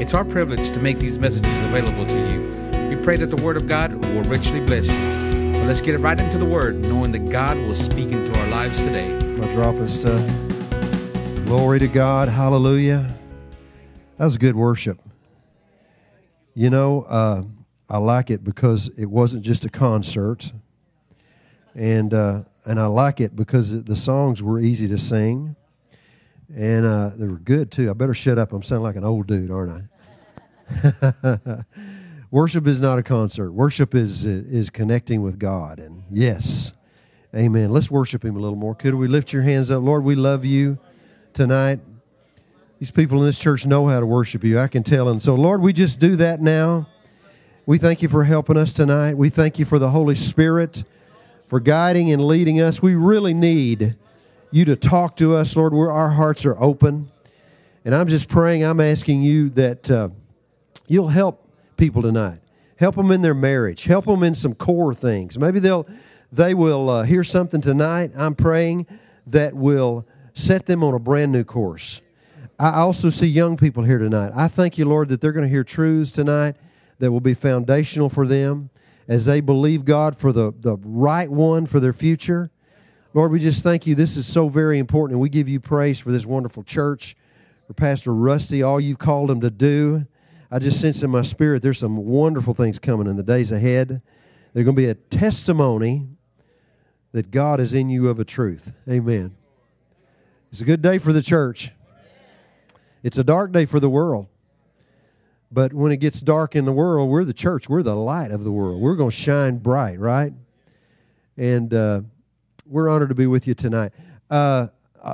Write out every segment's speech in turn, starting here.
It's our privilege to make these messages available to you. We pray that the Word of God will richly bless you. So let's get it right into the Word, knowing that God will speak into our lives today. I'll drop us to glory to God. Hallelujah. That was good worship. You know, uh, I like it because it wasn't just a concert, and uh, and I like it because the songs were easy to sing, and uh, they were good too. I better shut up. I'm sounding like an old dude, aren't I? Worship is not a concert. Worship is is connecting with God, and yes, Amen. Let's worship Him a little more. Could we lift your hands up, Lord? We love you tonight. These people in this church know how to worship you. I can tell. And so, Lord, we just do that now. We thank you for helping us tonight. We thank you for the Holy Spirit, for guiding and leading us. We really need you to talk to us, Lord, where our hearts are open. And I'm just praying, I'm asking you that uh, you'll help people tonight. Help them in their marriage. Help them in some core things. Maybe they'll they will uh, hear something tonight. I'm praying that will set them on a brand new course. I also see young people here tonight. I thank you, Lord, that they're going to hear truths tonight that will be foundational for them as they believe God for the, the right one for their future. Lord, we just thank you. This is so very important, and we give you praise for this wonderful church, for Pastor Rusty, all you've called him to do. I just sense in my spirit there's some wonderful things coming in the days ahead. There's going to be a testimony that God is in you of a truth. Amen. It's a good day for the church. It's a dark day for the world. But when it gets dark in the world, we're the church. We're the light of the world. We're going to shine bright, right? And uh, we're honored to be with you tonight. Uh,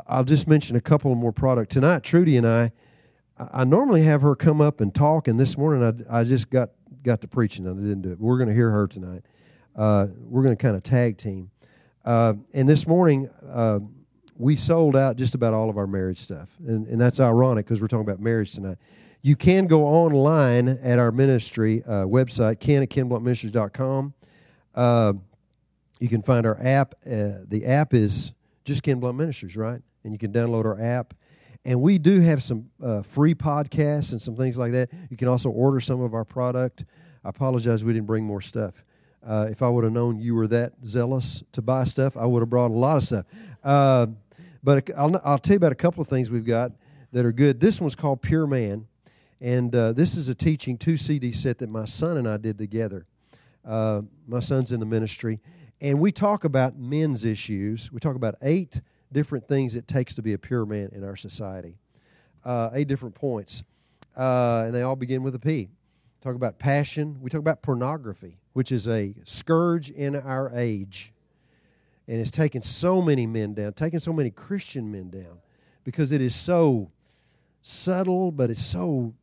I'll just mention a couple more product tonight. Trudy and I, I normally have her come up and talk, and this morning I, I just got got to preaching and I didn't do it. We're going to hear her tonight. Uh, we're going to kind of tag team. Uh, and this morning, uh, we sold out just about all of our marriage stuff. And, and that's ironic because we're talking about marriage tonight. You can go online at our ministry uh, website, ken at kenblountministries.com. you can find our app. Uh, the app is just Ken Blount Ministries, right? And you can download our app. And we do have some uh, free podcasts and some things like that. You can also order some of our product. I apologize we didn't bring more stuff. Uh, if I would have known you were that zealous to buy stuff, I would have brought a lot of stuff. Uh, but I'll, I'll tell you about a couple of things we've got that are good. This one's called Pure Man, and uh, this is a teaching two CD set that my son and I did together. Uh, my son's in the ministry, and we talk about men's issues. We talk about eight different things it takes to be a pure man in our society. Uh, eight different points, uh, and they all begin with a P. Talk about passion. We talk about pornography which is a scourge in our age. And it's taken so many men down, taken so many Christian men down, because it is so subtle, but it's so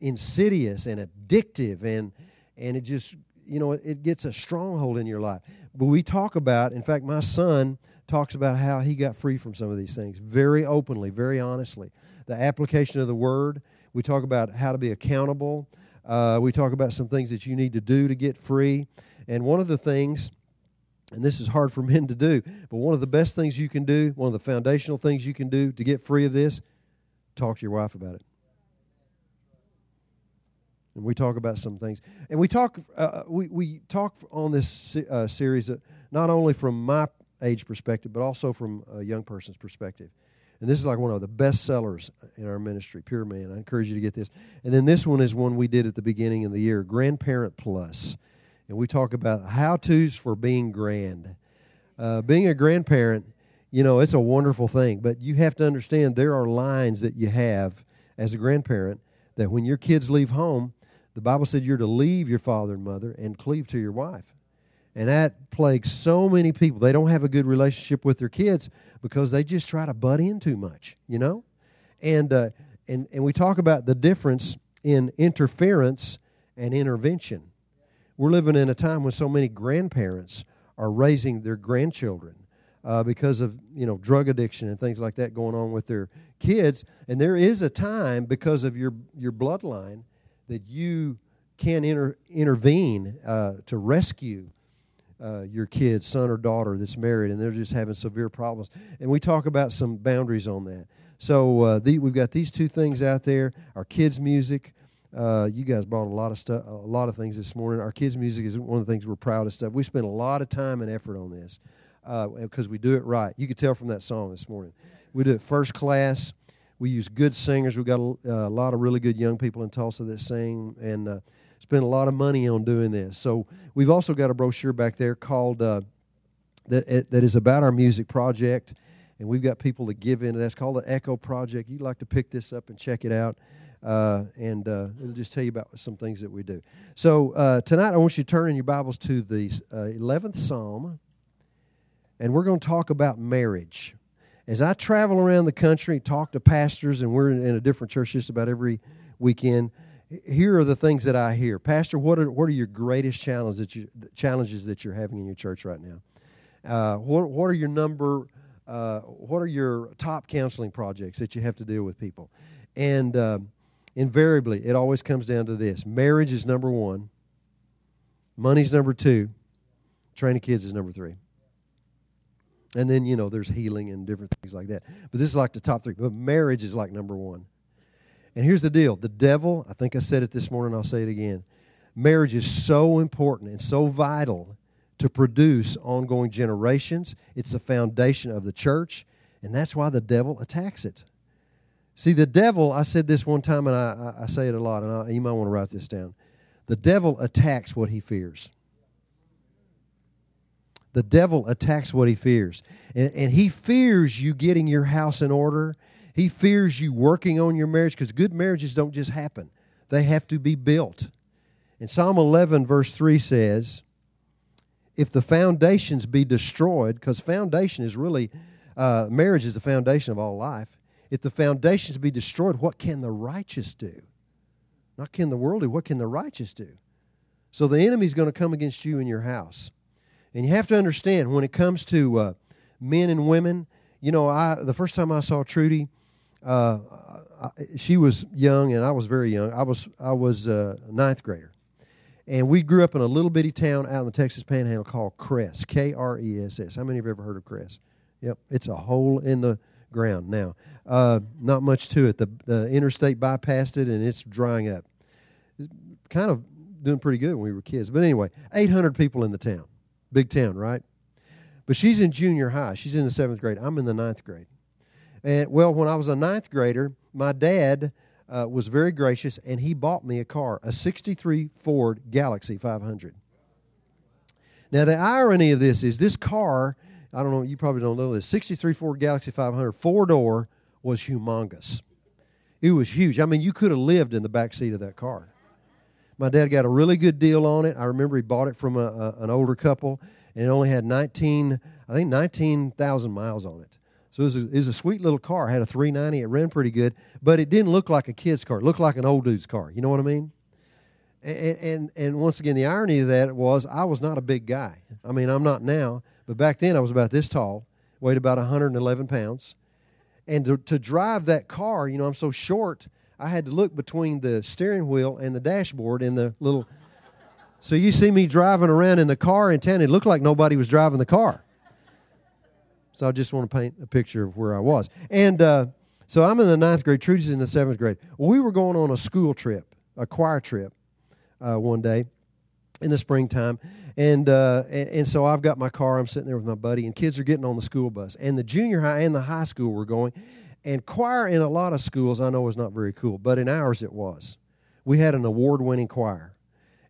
insidious and addictive, and, and it just, you know, it gets a stronghold in your life. But we talk about, in fact, my son talks about how he got free from some of these things very openly, very honestly. The application of the word. We talk about how to be accountable. Uh, we talk about some things that you need to do to get free. And one of the things, and this is hard for men to do, but one of the best things you can do, one of the foundational things you can do to get free of this, talk to your wife about it. And we talk about some things, and we talk. Uh, we we talk on this uh, series uh, not only from my age perspective, but also from a young person's perspective. And this is like one of the best sellers in our ministry, Pure Man. I encourage you to get this. And then this one is one we did at the beginning of the year, Grandparent Plus. And we talk about how to's for being grand. Uh, being a grandparent, you know, it's a wonderful thing, but you have to understand there are lines that you have as a grandparent that when your kids leave home, the Bible said you're to leave your father and mother and cleave to your wife. And that plagues so many people. They don't have a good relationship with their kids because they just try to butt in too much, you know? And, uh, and, and we talk about the difference in interference and intervention. We're living in a time when so many grandparents are raising their grandchildren uh, because of you know drug addiction and things like that going on with their kids. And there is a time because of your your bloodline that you can inter- intervene uh, to rescue uh, your kid, son or daughter that's married, and they're just having severe problems. And we talk about some boundaries on that. So uh, the, we've got these two things out there. Our kids' music. Uh, you guys brought a lot of stuff, a lot of things this morning. Our kids' music is one of the things we're proud of. We spend a lot of time and effort on this because uh, we do it right. You could tell from that song this morning. We do it first class. We use good singers. We've got a, uh, a lot of really good young people in Tulsa that sing and uh, spend a lot of money on doing this. So we've also got a brochure back there called uh, that that is about our music project, and we've got people that give in. That's called the Echo Project. You'd like to pick this up and check it out. Uh, and uh, it'll just tell you about some things that we do. So uh, tonight, I want you to turn in your Bibles to the uh, eleventh Psalm, and we're going to talk about marriage as I travel around the country, talk to pastors, and we're in a different church just about every weekend, here are the things that I hear. Pastor, what are, what are your greatest challenges that, you, challenges that you're having in your church right now? Uh, what, what are your number, uh, what are your top counseling projects that you have to deal with people? And uh, invariably, it always comes down to this marriage is number one, money's number two, training kids is number three. And then, you know, there's healing and different things like that. But this is like the top three. But marriage is like number one. And here's the deal the devil, I think I said it this morning, I'll say it again. Marriage is so important and so vital to produce ongoing generations. It's the foundation of the church, and that's why the devil attacks it. See, the devil, I said this one time, and I, I say it a lot, and I, you might want to write this down. The devil attacks what he fears. The devil attacks what he fears. And, and he fears you getting your house in order. He fears you working on your marriage because good marriages don't just happen, they have to be built. And Psalm 11, verse 3 says, If the foundations be destroyed, because foundation is really, uh, marriage is the foundation of all life. If the foundations be destroyed, what can the righteous do? Not can the world do, what can the righteous do? So the enemy is going to come against you in your house. And you have to understand when it comes to uh, men and women, you know, I the first time I saw Trudy, uh, I, she was young and I was very young. I was I was a ninth grader, and we grew up in a little bitty town out in the Texas Panhandle called Kress, K R E S S. How many have ever heard of Kress? Yep, it's a hole in the ground now. Uh, not much to it. The the interstate bypassed it and it's drying up. It's kind of doing pretty good when we were kids, but anyway, 800 people in the town. Big town, right? But she's in junior high. She's in the seventh grade. I'm in the ninth grade. And well, when I was a ninth grader, my dad uh, was very gracious and he bought me a car, a 63 Ford Galaxie 500. Now, the irony of this is this car, I don't know, you probably don't know this, 63 Ford Galaxie 500, four door, was humongous. It was huge. I mean, you could have lived in the back seat of that car. My dad got a really good deal on it. I remember he bought it from a, a, an older couple, and it only had 19, I think 19,000 miles on it. So it was, a, it was a sweet little car. It had a 390. It ran pretty good, but it didn't look like a kid's car. It looked like an old dude's car. You know what I mean? And, and, and once again, the irony of that was I was not a big guy. I mean, I'm not now, but back then I was about this tall, weighed about 111 pounds. And to, to drive that car, you know, I'm so short, I had to look between the steering wheel and the dashboard in the little. So you see me driving around in the car in town. It looked like nobody was driving the car. So I just want to paint a picture of where I was. And uh, so I'm in the ninth grade. Trudy's in the seventh grade. We were going on a school trip, a choir trip, uh, one day in the springtime. And, uh, and, and so I've got my car. I'm sitting there with my buddy, and kids are getting on the school bus. And the junior high and the high school were going. And choir in a lot of schools I know is not very cool, but in ours it was. We had an award winning choir,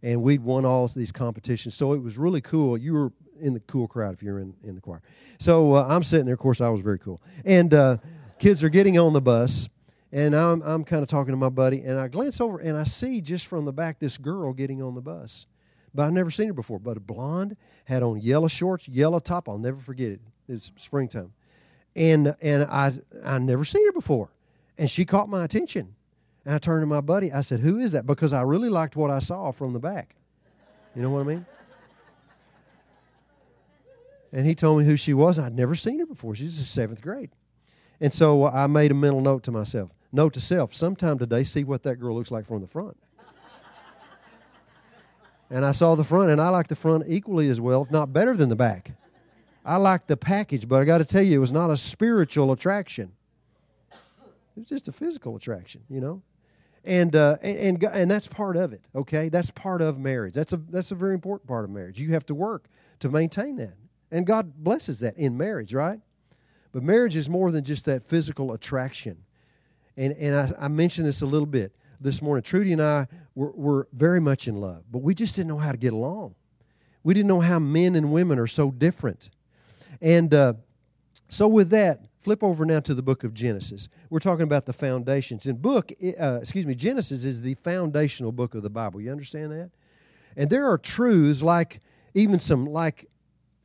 and we'd won all these competitions. So it was really cool. You were in the cool crowd if you're in, in the choir. So uh, I'm sitting there. Of course, I was very cool. And uh, kids are getting on the bus, and I'm, I'm kind of talking to my buddy, and I glance over and I see just from the back this girl getting on the bus. But I've never seen her before. But a blonde, had on yellow shorts, yellow top. I'll never forget it. It's springtime and and I I never seen her before, and she caught my attention. And I turned to my buddy. I said, "Who is that?" Because I really liked what I saw from the back. You know what I mean? And he told me who she was. I'd never seen her before. She's in seventh grade. And so I made a mental note to myself. Note to self, sometime today, see what that girl looks like from the front. and I saw the front, and I like the front equally as well, if not better than the back. I liked the package, but I got to tell you, it was not a spiritual attraction. It was just a physical attraction, you know. And, uh, and and and that's part of it. Okay, that's part of marriage. That's a that's a very important part of marriage. You have to work to maintain that, and God blesses that in marriage, right? But marriage is more than just that physical attraction. And and I, I mentioned this a little bit this morning. Trudy and I were, were very much in love, but we just didn't know how to get along. We didn't know how men and women are so different. And uh, so, with that, flip over now to the book of Genesis. We're talking about the foundations. And book, uh, excuse me, Genesis is the foundational book of the Bible. You understand that? And there are truths like even some like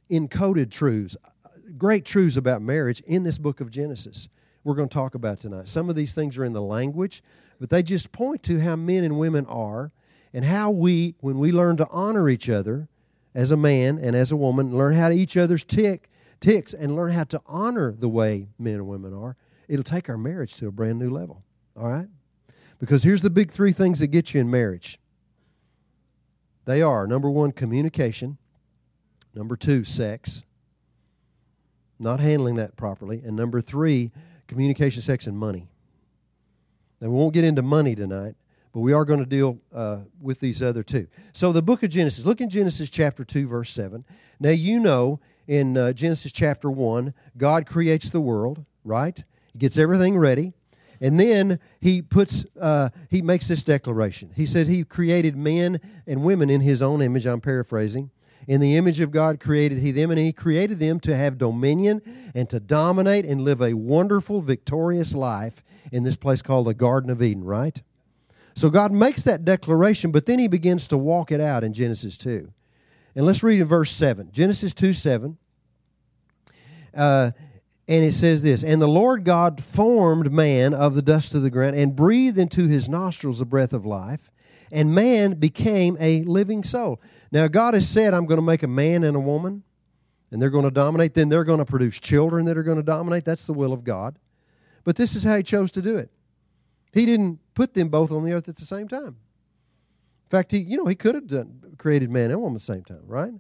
encoded truths, great truths about marriage in this book of Genesis. We're going to talk about tonight. Some of these things are in the language, but they just point to how men and women are and how we, when we learn to honor each other as a man and as a woman, learn how to each other's tick ticks and learn how to honor the way men and women are, it'll take our marriage to a brand new level. All right? Because here's the big three things that get you in marriage they are number one, communication, number two, sex, not handling that properly, and number three, communication, sex, and money. Now, we won't get into money tonight, but we are going to deal uh, with these other two. So, the book of Genesis, look in Genesis chapter 2, verse 7. Now, you know in uh, Genesis chapter 1, God creates the world, right? He gets everything ready. And then he puts, uh, he makes this declaration. He said he created men and women in his own image. I'm paraphrasing. In the image of God created he them, and he created them to have dominion and to dominate and live a wonderful, victorious life in this place called the Garden of Eden, right? So God makes that declaration, but then he begins to walk it out in Genesis 2. And let's read in verse 7. Genesis 2 7. Uh, and it says this And the Lord God formed man of the dust of the ground and breathed into his nostrils the breath of life, and man became a living soul. Now, God has said, I'm going to make a man and a woman, and they're going to dominate. Then they're going to produce children that are going to dominate. That's the will of God. But this is how he chose to do it. He didn't put them both on the earth at the same time fact, he you know he could have done, created man and woman at the same time, right?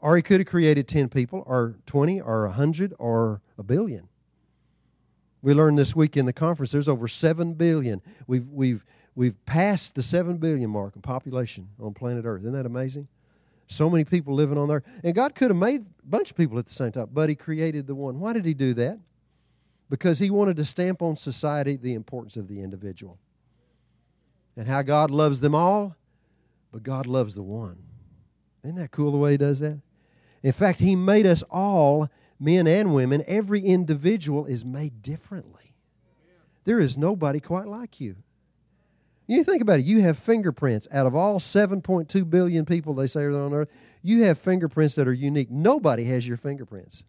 Or he could have created ten people, or twenty, or a hundred, or a billion. We learned this week in the conference there's over seven billion. We've we've we've passed the seven billion mark in population on planet Earth. Isn't that amazing? So many people living on there, and God could have made a bunch of people at the same time, but He created the one. Why did He do that? Because He wanted to stamp on society the importance of the individual and how God loves them all but God loves the one. Isn't that cool the way He does that? In fact, He made us all, men and women, every individual is made differently. There is nobody quite like you. You think about it, you have fingerprints. Out of all 7.2 billion people they say are on earth, you have fingerprints that are unique. Nobody has your fingerprints.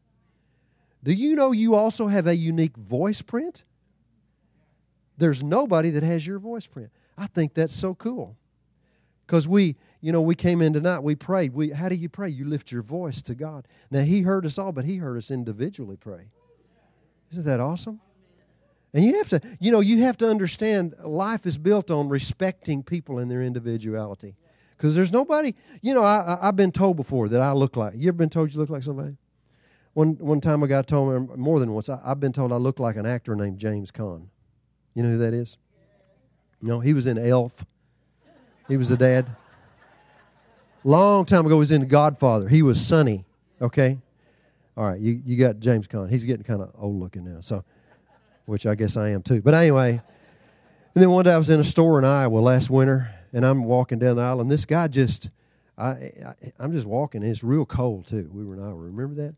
Do you know you also have a unique voice print? There's nobody that has your voice print. I think that's so cool. Because we, you know, we came in tonight, we prayed. We, how do you pray? You lift your voice to God. Now, He heard us all, but He heard us individually pray. Isn't that awesome? And you have to, you know, you have to understand life is built on respecting people and their individuality. Because there's nobody, you know, I, I, have been told before that I look like, you ever been told you look like somebody? One, one time a guy told me, more than once, I, I've been told I look like an actor named James Caan. You know who that is? No, he was in Elf. He was the dad. Long time ago, he was in Godfather. He was Sonny. Okay? All right, you, you got James Caan. He's getting kind of old looking now, so which I guess I am too. But anyway, and then one day I was in a store in Iowa last winter, and I'm walking down the aisle, and this guy just, I, I am just walking, and it's real cold too. We were in Iowa. Remember that?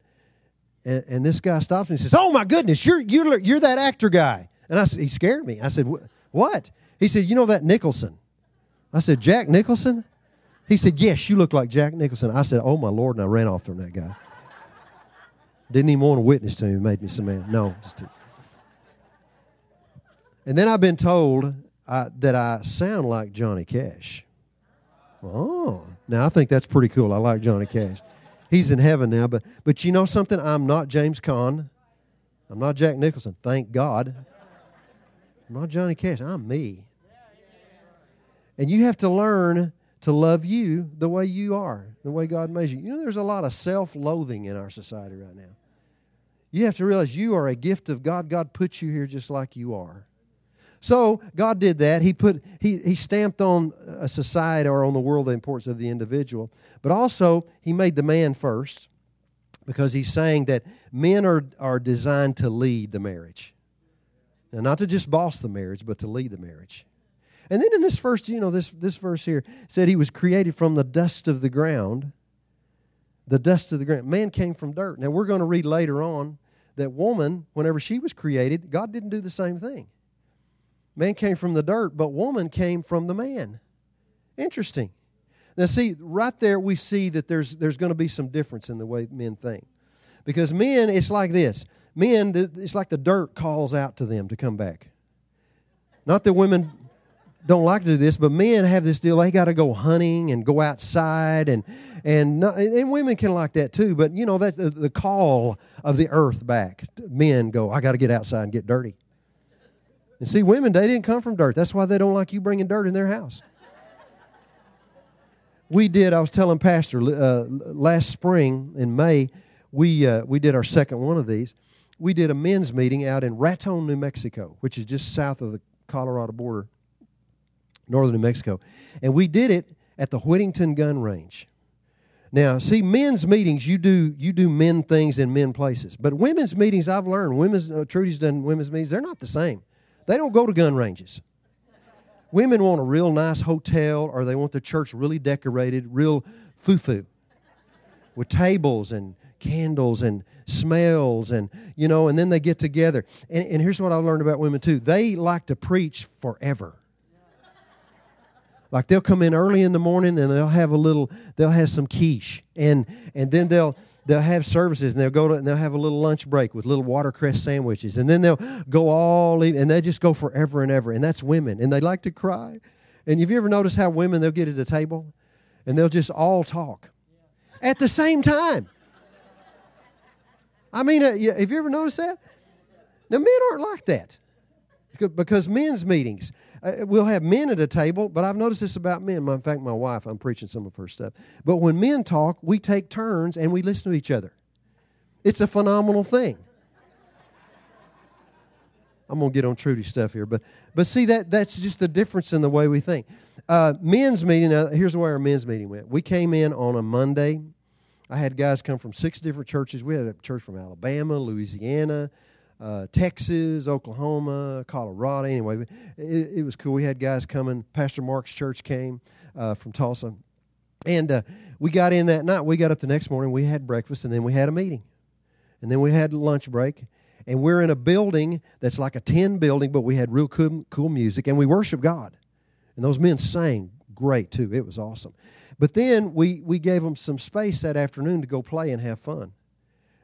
And, and this guy stops me and says, "Oh my goodness, you're you're you're that actor guy." And I said, he scared me. I said, "What?" He said, "You know that Nicholson." I said, Jack Nicholson? He said, Yes, you look like Jack Nicholson. I said, Oh my Lord, and I ran off from that guy. Didn't even want to witness to him, made me some man. No, just to. And then I've been told uh, that I sound like Johnny Cash. Oh, now I think that's pretty cool. I like Johnny Cash. He's in heaven now, but but you know something? I'm not James Caan. I'm not Jack Nicholson. Thank God. I'm not Johnny Cash. I'm me. And you have to learn to love you the way you are, the way God made you. You know, there's a lot of self loathing in our society right now. You have to realize you are a gift of God. God put you here just like you are. So God did that. He put he he stamped on a society or on the world the importance of the individual, but also he made the man first because he's saying that men are are designed to lead the marriage. Now not to just boss the marriage, but to lead the marriage. And then in this first, you know, this this verse here said he was created from the dust of the ground. The dust of the ground. Man came from dirt. Now we're going to read later on that woman, whenever she was created, God didn't do the same thing. Man came from the dirt, but woman came from the man. Interesting. Now, see, right there we see that there's, there's going to be some difference in the way men think. Because men, it's like this men, it's like the dirt calls out to them to come back. Not that women don't like to do this, but men have this deal. They got to go hunting and go outside, and and and women can like that too. But you know that the, the call of the earth back. Men go, I got to get outside and get dirty. And see, women, they didn't come from dirt. That's why they don't like you bringing dirt in their house. We did, I was telling Pastor, uh, last spring in May, we, uh, we did our second one of these. We did a men's meeting out in Raton, New Mexico, which is just south of the Colorado border, northern New Mexico. And we did it at the Whittington Gun Range. Now, see, men's meetings, you do you do men things in men places, but women's meetings, I've learned, women's uh, Trudy's done women's meetings, they're not the same. They don't go to gun ranges. Women want a real nice hotel or they want the church really decorated, real foo foo, with tables and candles and smells and you know and then they get together and, and here's what i learned about women too they like to preach forever like they'll come in early in the morning and they'll have a little they'll have some quiche. And and then they'll they'll have services and they'll go to and they'll have a little lunch break with little watercress sandwiches. And then they'll go all and they just go forever and ever. And that's women. And they like to cry. And have you ever noticed how women they'll get at a table and they'll just all talk at the same time? I mean uh, have you ever noticed that? Now men aren't like that because men's meetings uh, we'll have men at a table, but I've noticed this about men. In fact, my wife, I'm preaching some of her stuff. But when men talk, we take turns and we listen to each other. It's a phenomenal thing. I'm gonna get on Trudy's stuff here, but but see that that's just the difference in the way we think. Uh, men's meeting. Here's way our men's meeting went. We came in on a Monday. I had guys come from six different churches. We had a church from Alabama, Louisiana, uh, Texas, Oklahoma, Colorado. Anyway, it, it, was cool. We had guys coming. Pastor Mark's church came uh, from Tulsa. And uh, we got in that night. We got up the next morning. We had breakfast, and then we had a meeting. And then we had lunch break. And we're in a building that's like a tin building, but we had real cool, cool music, and we worship God. And those men sang great, too. It was awesome. But then we, we gave them some space that afternoon to go play and have fun.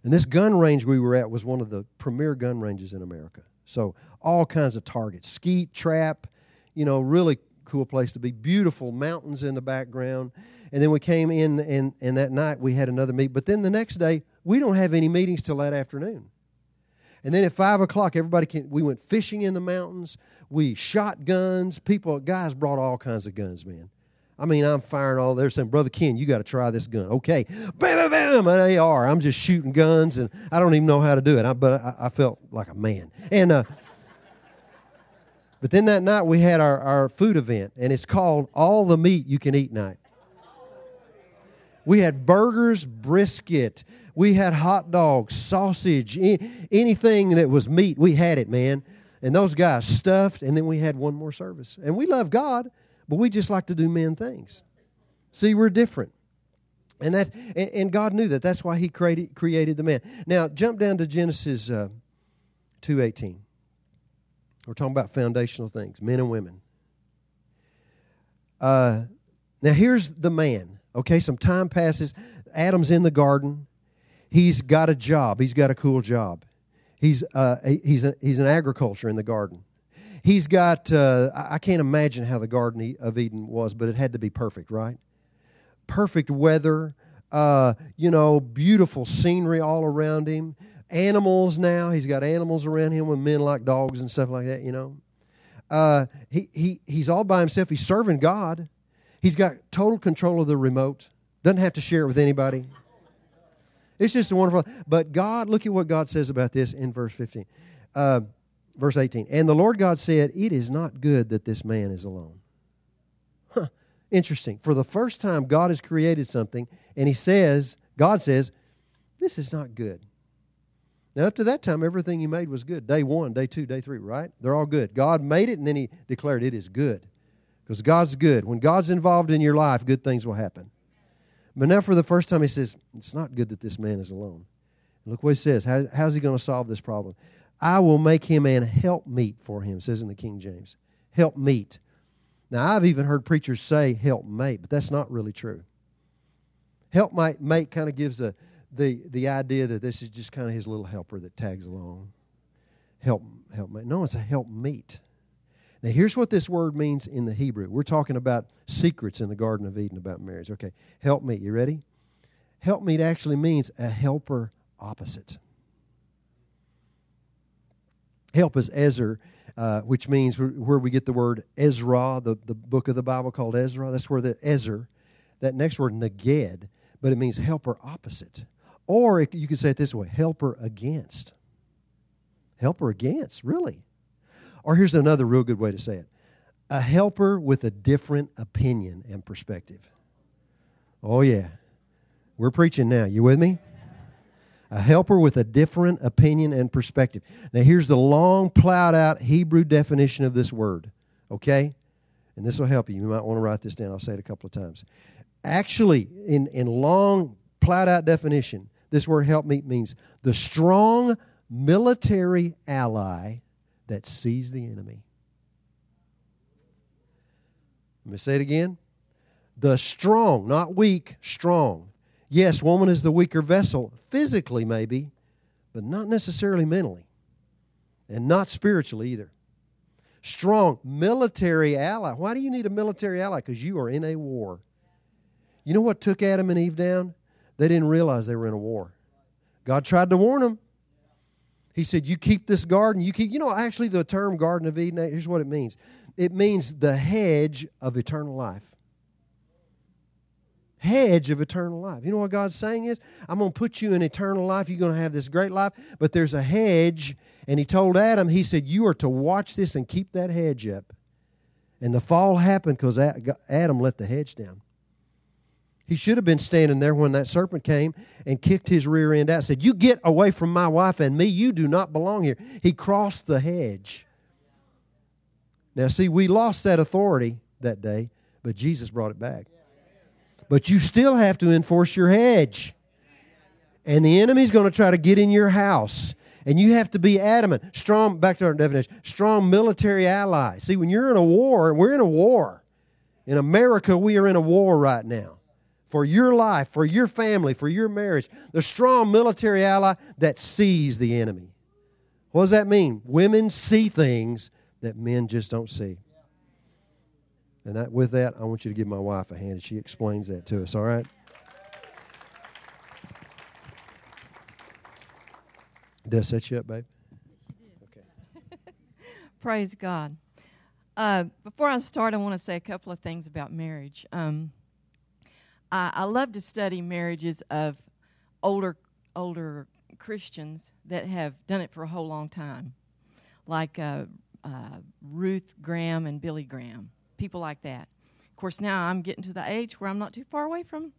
And this gun range we were at was one of the premier gun ranges in America. So all kinds of targets, skeet, trap, you know, really cool place to be. Beautiful mountains in the background. And then we came in, and, and that night we had another meet. But then the next day, we don't have any meetings till that afternoon. And then at five o'clock, everybody came. We went fishing in the mountains. We shot guns. People, guys brought all kinds of guns, man. I mean, I'm firing all. They're saying, "Brother Ken, you got to try this gun." Okay, bam, bam, bam, an AR. I'm just shooting guns, and I don't even know how to do it. I, but I, I, felt like a man. And uh, but then that night we had our, our food event, and it's called "All the Meat You Can Eat Night." We had burgers, brisket. We had hot dogs, sausage, anything that was meat. We had it, man. And those guys stuffed, and then we had one more service. And we love God. But we just like to do men things. See, we're different. And that and, God knew that. That's why he created created the man. Now, jump down to Genesis uh, 2:18. We're talking about foundational things, men and women. Uh, now here's the man. Okay, some time passes. Adam's in the garden. He's got a job. He's got a cool job. He's uh, he's a, he's an agriculture in the garden. He's got, uh, I can't imagine how the Garden of Eden was, but it had to be perfect, right? Perfect weather, uh, you know, beautiful scenery all around him. Animals now, he's got animals around him with men like dogs and stuff like that, you know. Uh, he, he, he's all by himself. He's serving God. He's got total control of the remote. Doesn't have to share it with anybody. It's just a wonderful. But God, look at what God says about this in verse 15. Uh, verse 18. And the Lord God said, It is not good that this man is alone. Huh. Interesting. For the first time, God has created something, and He says, God says, This is not good. Now, up to that time, everything He made was good. Day one, day two, day three, right? They're all good. God made it, and then He declared it is good. Because God's good. When God's involved in your life, good things will happen. But now, for the first time, He says, It's not good that this man is alone. Look what He says. How, how's He going to solve this problem? I will make him an helpmeet for him, says in the King James. Helpmeet. Now, I've even heard preachers say helpmate, but that's not really true. Helpmate mate kind of gives a, the, the idea that this is just kind of his little helper that tags along. Help, helpmate. No, it's a helpmeet. Now, here's what this word means in the Hebrew. We're talking about secrets in the Garden of Eden about marriage. Okay, help me. You ready? Helpmeet actually means a helper opposite. Help is Ezer, uh, which means where we get the word Ezra, the, the book of the Bible called Ezra. That's where the Ezer, that next word, neged, but it means helper opposite. Or it, you could say it this way helper against. Helper against, really. Or here's another real good way to say it a helper with a different opinion and perspective. Oh, yeah. We're preaching now. You with me? A helper with a different opinion and perspective. Now, here's the long, plowed out Hebrew definition of this word, okay? And this will help you. You might want to write this down. I'll say it a couple of times. Actually, in, in long, plowed out definition, this word help helpmeet means the strong military ally that sees the enemy. Let me say it again. The strong, not weak, strong Yes, woman is the weaker vessel, physically maybe, but not necessarily mentally, and not spiritually either. Strong military ally. Why do you need a military ally? Because you are in a war. You know what took Adam and Eve down? They didn't realize they were in a war. God tried to warn them. He said, You keep this garden. You keep, you know, actually, the term Garden of Eden, here's what it means it means the hedge of eternal life hedge of eternal life. You know what God's saying is, I'm going to put you in eternal life. You're going to have this great life, but there's a hedge. And he told Adam, he said, You are to watch this and keep that hedge up. And the fall happened because Adam let the hedge down. He should have been standing there when that serpent came and kicked his rear end out. Said, You get away from my wife and me. You do not belong here. He crossed the hedge. Now, see, we lost that authority that day, but Jesus brought it back. But you still have to enforce your hedge. And the enemy's going to try to get in your house. And you have to be adamant. Strong, back to our definition, strong military ally. See, when you're in a war, we're in a war. In America, we are in a war right now. For your life, for your family, for your marriage. The strong military ally that sees the enemy. What does that mean? Women see things that men just don't see. And that, with that, I want you to give my wife a hand. And she explains that to us, all right? Did I set you up, babe? Okay. Praise God. Uh, before I start, I want to say a couple of things about marriage. Um, I, I love to study marriages of older older Christians that have done it for a whole long time, like uh, uh, Ruth Graham and Billy Graham people like that. Of course, now I'm getting to the age where I'm not too far away from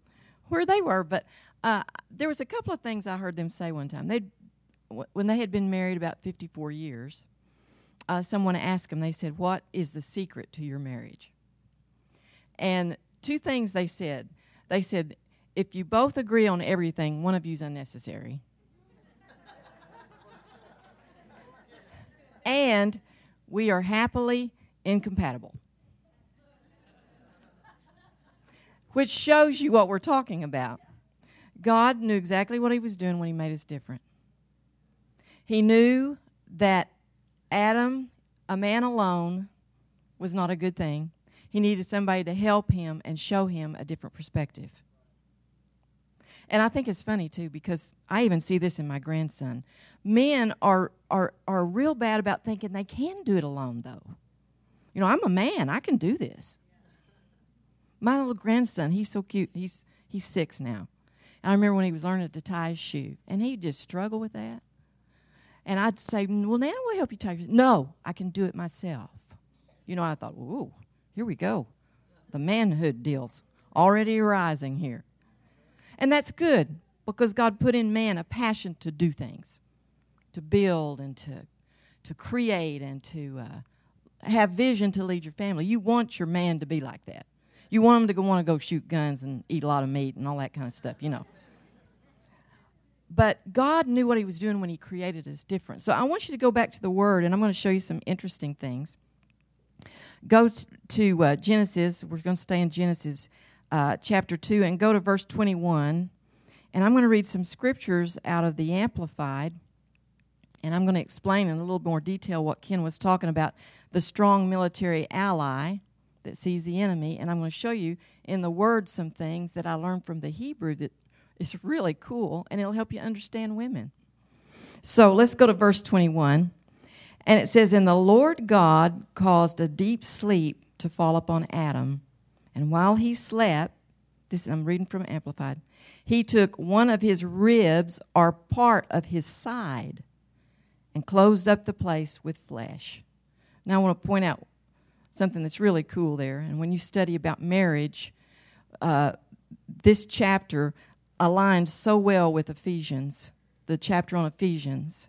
where they were, but uh, there was a couple of things I heard them say one time. They, when they had been married about 54 years, uh, someone asked them. They said, "What is the secret to your marriage?" And two things they said. They said, "If you both agree on everything, one of you's unnecessary." and we are happily incompatible. Which shows you what we're talking about. God knew exactly what He was doing when He made us different. He knew that Adam, a man alone, was not a good thing. He needed somebody to help him and show him a different perspective. And I think it's funny too because I even see this in my grandson. Men are are are real bad about thinking they can do it alone though. You know, I'm a man, I can do this. My little grandson, he's so cute. He's he's six now. And I remember when he was learning to tie his shoe, and he'd just struggled with that. And I'd say, Well, Nana will help you tie your No, I can do it myself. You know, I thought, Ooh, here we go. The manhood deals already arising here. And that's good because God put in man a passion to do things, to build and to, to create and to uh, have vision to lead your family. You want your man to be like that. You want them to want to go shoot guns and eat a lot of meat and all that kind of stuff, you know. But God knew what He was doing when He created us different. So I want you to go back to the Word, and I'm going to show you some interesting things. Go to uh, Genesis. We're going to stay in Genesis uh, chapter 2 and go to verse 21. And I'm going to read some scriptures out of the Amplified. And I'm going to explain in a little more detail what Ken was talking about the strong military ally that sees the enemy. And I'm going to show you in the Word some things that I learned from the Hebrew that is really cool and it'll help you understand women. So let's go to verse 21. And it says, And the Lord God caused a deep sleep to fall upon Adam. And while he slept, this I'm reading from Amplified, he took one of his ribs or part of his side and closed up the place with flesh. Now I want to point out something that's really cool there. And when you study about marriage, uh, this chapter aligned so well with Ephesians, the chapter on Ephesians,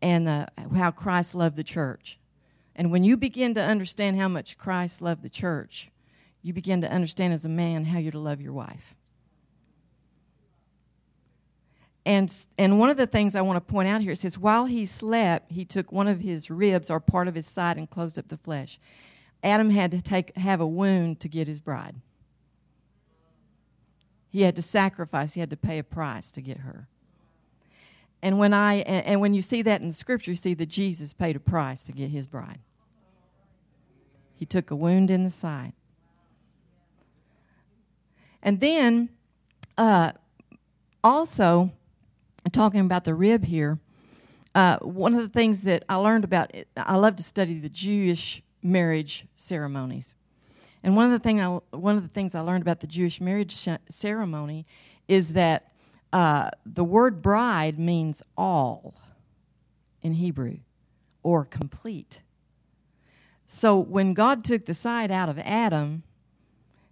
and uh, how Christ loved the church. And when you begin to understand how much Christ loved the church, you begin to understand as a man how you're to love your wife. And, and one of the things I want to point out here it says, while he slept, he took one of his ribs or part of his side and closed up the flesh. Adam had to take, have a wound to get his bride. He had to sacrifice, he had to pay a price to get her. And when I and when you see that in the scripture, you see that Jesus paid a price to get his bride. He took a wound in the side. And then uh, also talking about the rib here, uh, one of the things that I learned about it, I love to study the Jewish marriage ceremonies. And one of the thing I, one of the things I learned about the Jewish marriage sh- ceremony is that uh, the word bride means all in Hebrew or complete. So when God took the side out of Adam,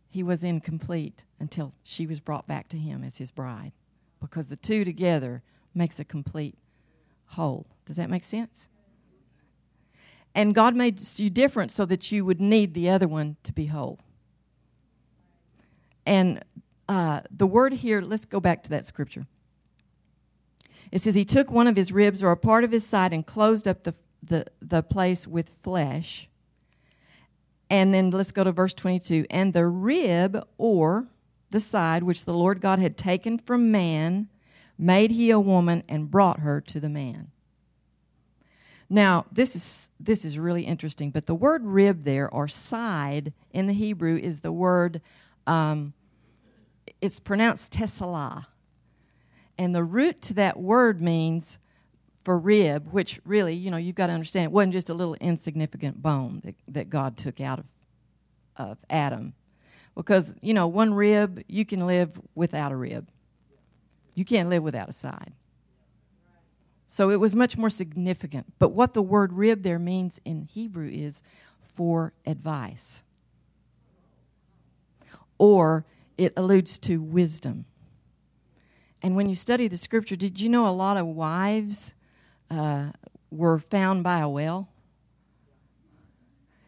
he was incomplete until she was brought back to him as his bride because the two together makes a complete whole. Does that make sense? And God made you different so that you would need the other one to be whole. And uh, the word here, let's go back to that scripture. It says, He took one of his ribs or a part of his side and closed up the, the, the place with flesh. And then let's go to verse 22. And the rib or the side which the Lord God had taken from man made he a woman and brought her to the man. Now, this is this is really interesting, but the word rib there or side in the Hebrew is the word um, it's pronounced tesala. And the root to that word means for rib, which really, you know, you've got to understand it wasn't just a little insignificant bone that, that God took out of, of Adam. Because, you know, one rib, you can live without a rib. You can't live without a side. So it was much more significant. But what the word rib there means in Hebrew is for advice, or it alludes to wisdom. And when you study the scripture, did you know a lot of wives uh, were found by a well?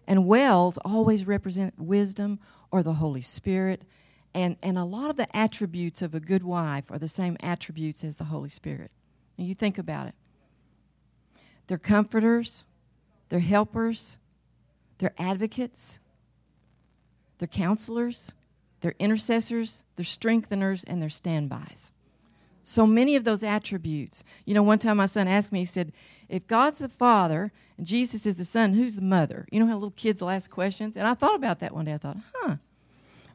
And wells always represent wisdom or the Holy Spirit. And, and a lot of the attributes of a good wife are the same attributes as the Holy Spirit. And you think about it. They're comforters, they're helpers, they're advocates, they're counselors, they're intercessors, they're strengtheners, and they're standbys. So many of those attributes. You know, one time my son asked me, he said, if God's the Father and Jesus is the Son, who's the mother? You know how little kids will ask questions? And I thought about that one day. I thought, huh.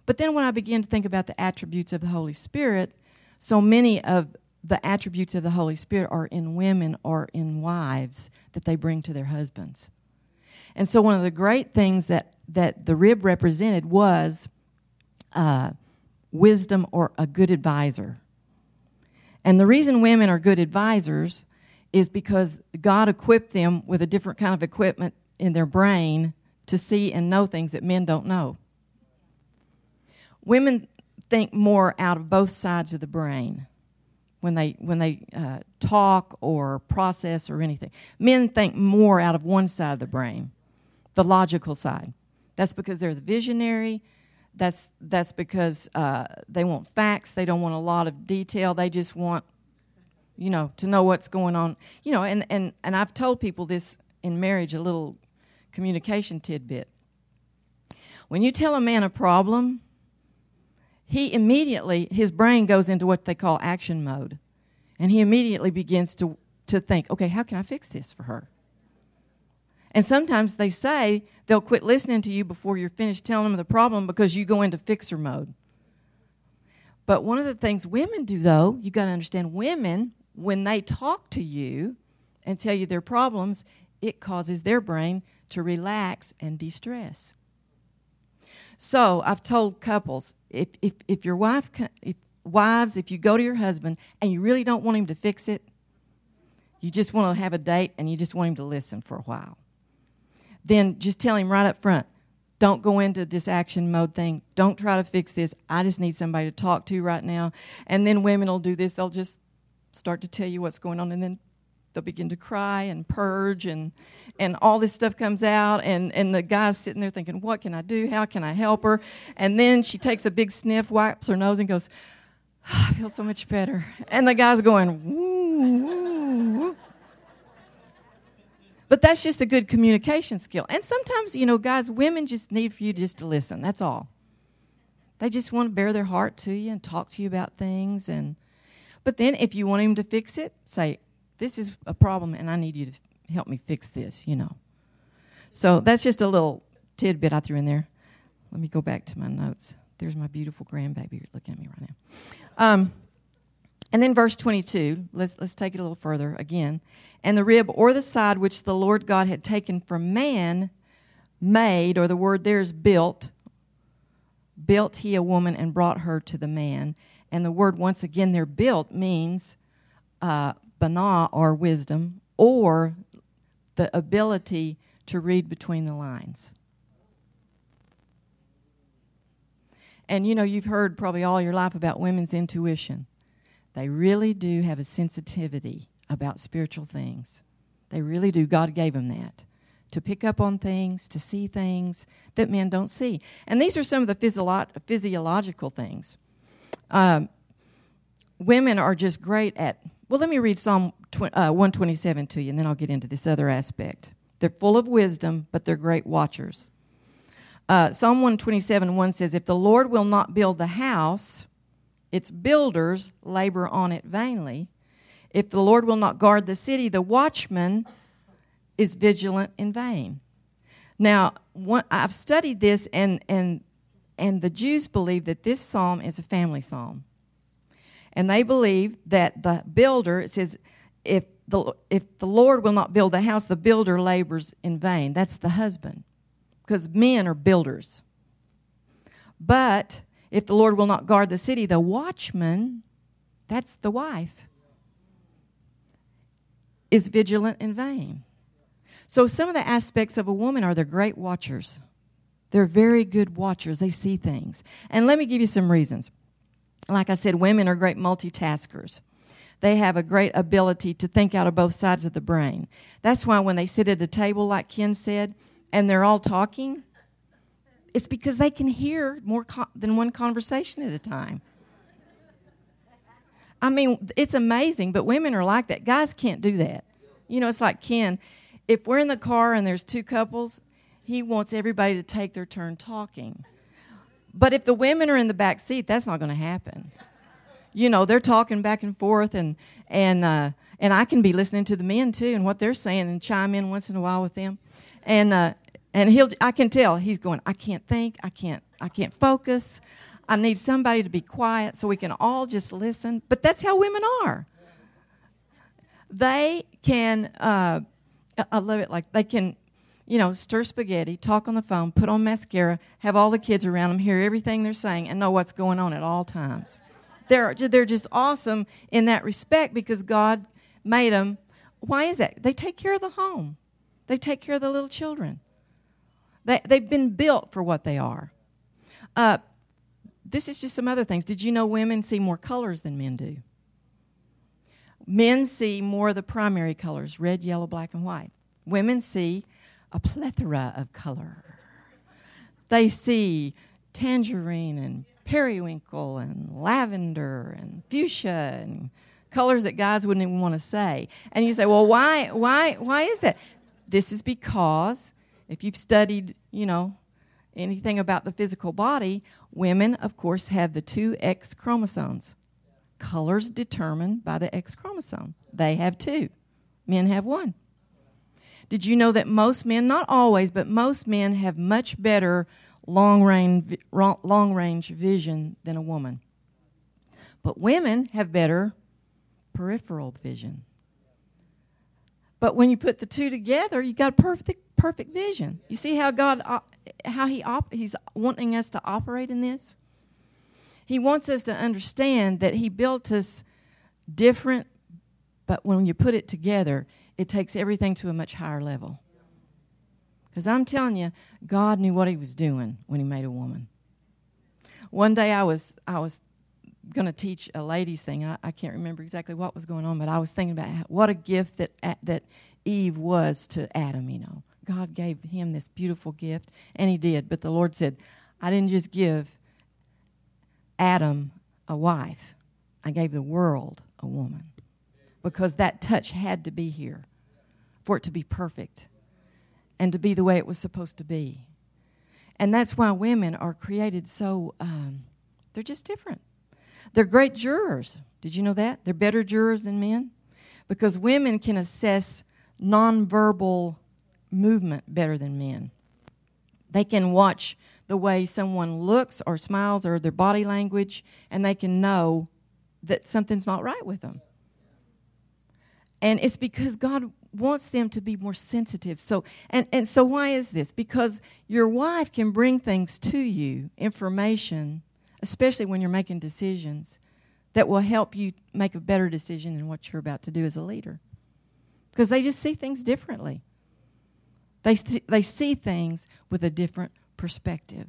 But then when I began to think about the attributes of the Holy Spirit, so many of the attributes of the Holy Spirit are in women or in wives that they bring to their husbands. And so, one of the great things that, that the rib represented was uh, wisdom or a good advisor. And the reason women are good advisors is because God equipped them with a different kind of equipment in their brain to see and know things that men don't know. Women think more out of both sides of the brain when they when they uh, talk or process or anything. Men think more out of one side of the brain, the logical side. That's because they're the visionary. That's that's because uh, they want facts. They don't want a lot of detail. They just want, you know, to know what's going on. You know, and and and I've told people this in marriage a little communication tidbit. When you tell a man a problem, he immediately, his brain goes into what they call action mode. And he immediately begins to, to think, okay, how can I fix this for her? And sometimes they say they'll quit listening to you before you're finished telling them the problem because you go into fixer mode. But one of the things women do, though, you got to understand women, when they talk to you and tell you their problems, it causes their brain to relax and de stress. So I've told couples if, if, if your wife, if, wives, if you go to your husband and you really don't want him to fix it, you just want to have a date and you just want him to listen for a while, then just tell him right up front don't go into this action mode thing. Don't try to fix this. I just need somebody to talk to right now. And then women will do this. They'll just start to tell you what's going on and then they'll begin to cry and purge and and all this stuff comes out. And and the guy's sitting there thinking what can i do? How can i help her? And then she takes a big sniff wipes her nose and goes oh, i feel so much better. And the guy's going woo. but that's just a good communication skill. And sometimes you know guys women just need for you just to listen that's all. They just want to bare their heart to you and talk to you about things and but then if you want him to fix it say this is a problem and I need you to help me fix this, you know. So that's just a little tidbit I threw in there. Let me go back to my notes. There's my beautiful grandbaby looking at me right now. Um, and then verse 22, let's, let's take it a little further again. And the rib or the side which the Lord God had taken from man made, or the word there is built, built he a woman and brought her to the man. And the word, once again, there built means uh, bana or wisdom or the ability to read between the lines. And you know, you've heard probably all your life about women's intuition. They really do have a sensitivity about spiritual things. They really do. God gave them that to pick up on things, to see things that men don't see. And these are some of the physio- physiological things. Um, women are just great at well, let me read Psalm uh, 127 to you, and then I'll get into this other aspect. They're full of wisdom, but they're great watchers. Uh, Psalm 127 1 says, If the Lord will not build the house, its builders labor on it vainly. If the Lord will not guard the city, the watchman is vigilant in vain. Now, one, I've studied this, and, and, and the Jews believe that this psalm is a family psalm. And they believe that the builder, it says, if the, if the Lord will not build the house, the builder labors in vain. That's the husband, because men are builders. But if the Lord will not guard the city, the watchman, that's the wife, is vigilant in vain. So some of the aspects of a woman are they're great watchers. They're very good watchers. They see things. And let me give you some reasons like I said, women are great multitaskers. They have a great ability to think out of both sides of the brain. That's why when they sit at a table, like Ken said, and they're all talking, it's because they can hear more co- than one conversation at a time. I mean, it's amazing, but women are like that. Guys can't do that. You know, it's like Ken. If we're in the car and there's two couples, he wants everybody to take their turn talking. But if the women are in the back seat, that's not going to happen. You know, they're talking back and forth, and and uh, and I can be listening to the men too and what they're saying and chime in once in a while with them, and uh, and he'll I can tell he's going. I can't think. I can't. I can't focus. I need somebody to be quiet so we can all just listen. But that's how women are. They can. Uh, I love it. Like they can you know, stir spaghetti, talk on the phone, put on mascara, have all the kids around them hear everything they're saying, and know what's going on at all times. They're, they're just awesome in that respect because God made them why is that? They take care of the home, they take care of the little children. They, they've been built for what they are. Uh, this is just some other things. Did you know women see more colors than men do? Men see more of the primary colors red, yellow, black, and white. Women see a plethora of color. They see tangerine and periwinkle and lavender and fuchsia and colors that guys wouldn't even want to say. And you say, well, why, why, why is that? This is because if you've studied, you know, anything about the physical body, women, of course, have the two X chromosomes. Colors determined by the X chromosome. They have two, men have one. Did you know that most men, not always, but most men have much better long range, long range vision than a woman? But women have better peripheral vision. But when you put the two together, you got perfect perfect vision. You see how God uh, how he op- he's wanting us to operate in this? He wants us to understand that he built us different, but when you put it together, it takes everything to a much higher level. Because I'm telling you, God knew what he was doing when he made a woman. One day I was I was going to teach a ladies thing. I, I, can't remember exactly what was going on, but I was thinking about what a gift that that Eve was to Adam. You know, God gave him this beautiful gift, and he did. But the Lord said, "I didn't just give Adam a wife; I gave the world a woman, because that touch had to be here for it to be perfect and to be the way it was supposed to be." And that's why women are created so. Um, they're just different they're great jurors. Did you know that? They're better jurors than men because women can assess nonverbal movement better than men. They can watch the way someone looks or smiles or their body language, and they can know that something's not right with them. And it's because God wants them to be more sensitive. So and, and so why is this? Because your wife can bring things to you, information especially when you're making decisions that will help you make a better decision than what you're about to do as a leader. Because they just see things differently. They, they see things with a different perspective.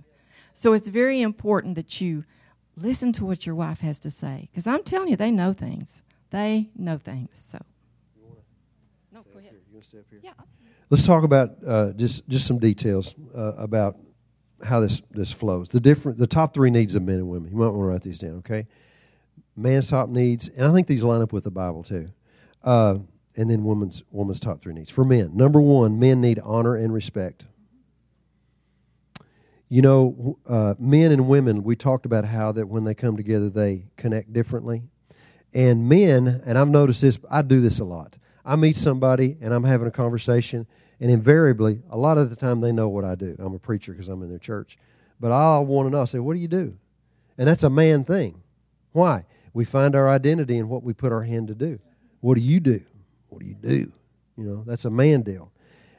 So it's very important that you listen to what your wife has to say. Because I'm telling you, they know things. They know things. So. No, go ahead. You step here? Yeah. Let's talk about uh, just just some details uh, about how this this flows. The different the top three needs of men and women. You might want to write these down. Okay, man's top needs, and I think these line up with the Bible too. Uh, and then woman's woman's top three needs for men. Number one, men need honor and respect. You know, uh, men and women. We talked about how that when they come together, they connect differently. And men, and I've noticed this. I do this a lot. I meet somebody and I'm having a conversation, and invariably, a lot of the time they know what I do. I'm a preacher because I'm in their church. But I'll want to know, I say, what do you do? And that's a man thing. Why? We find our identity in what we put our hand to do. What do you do? What do you do? You know, that's a man deal.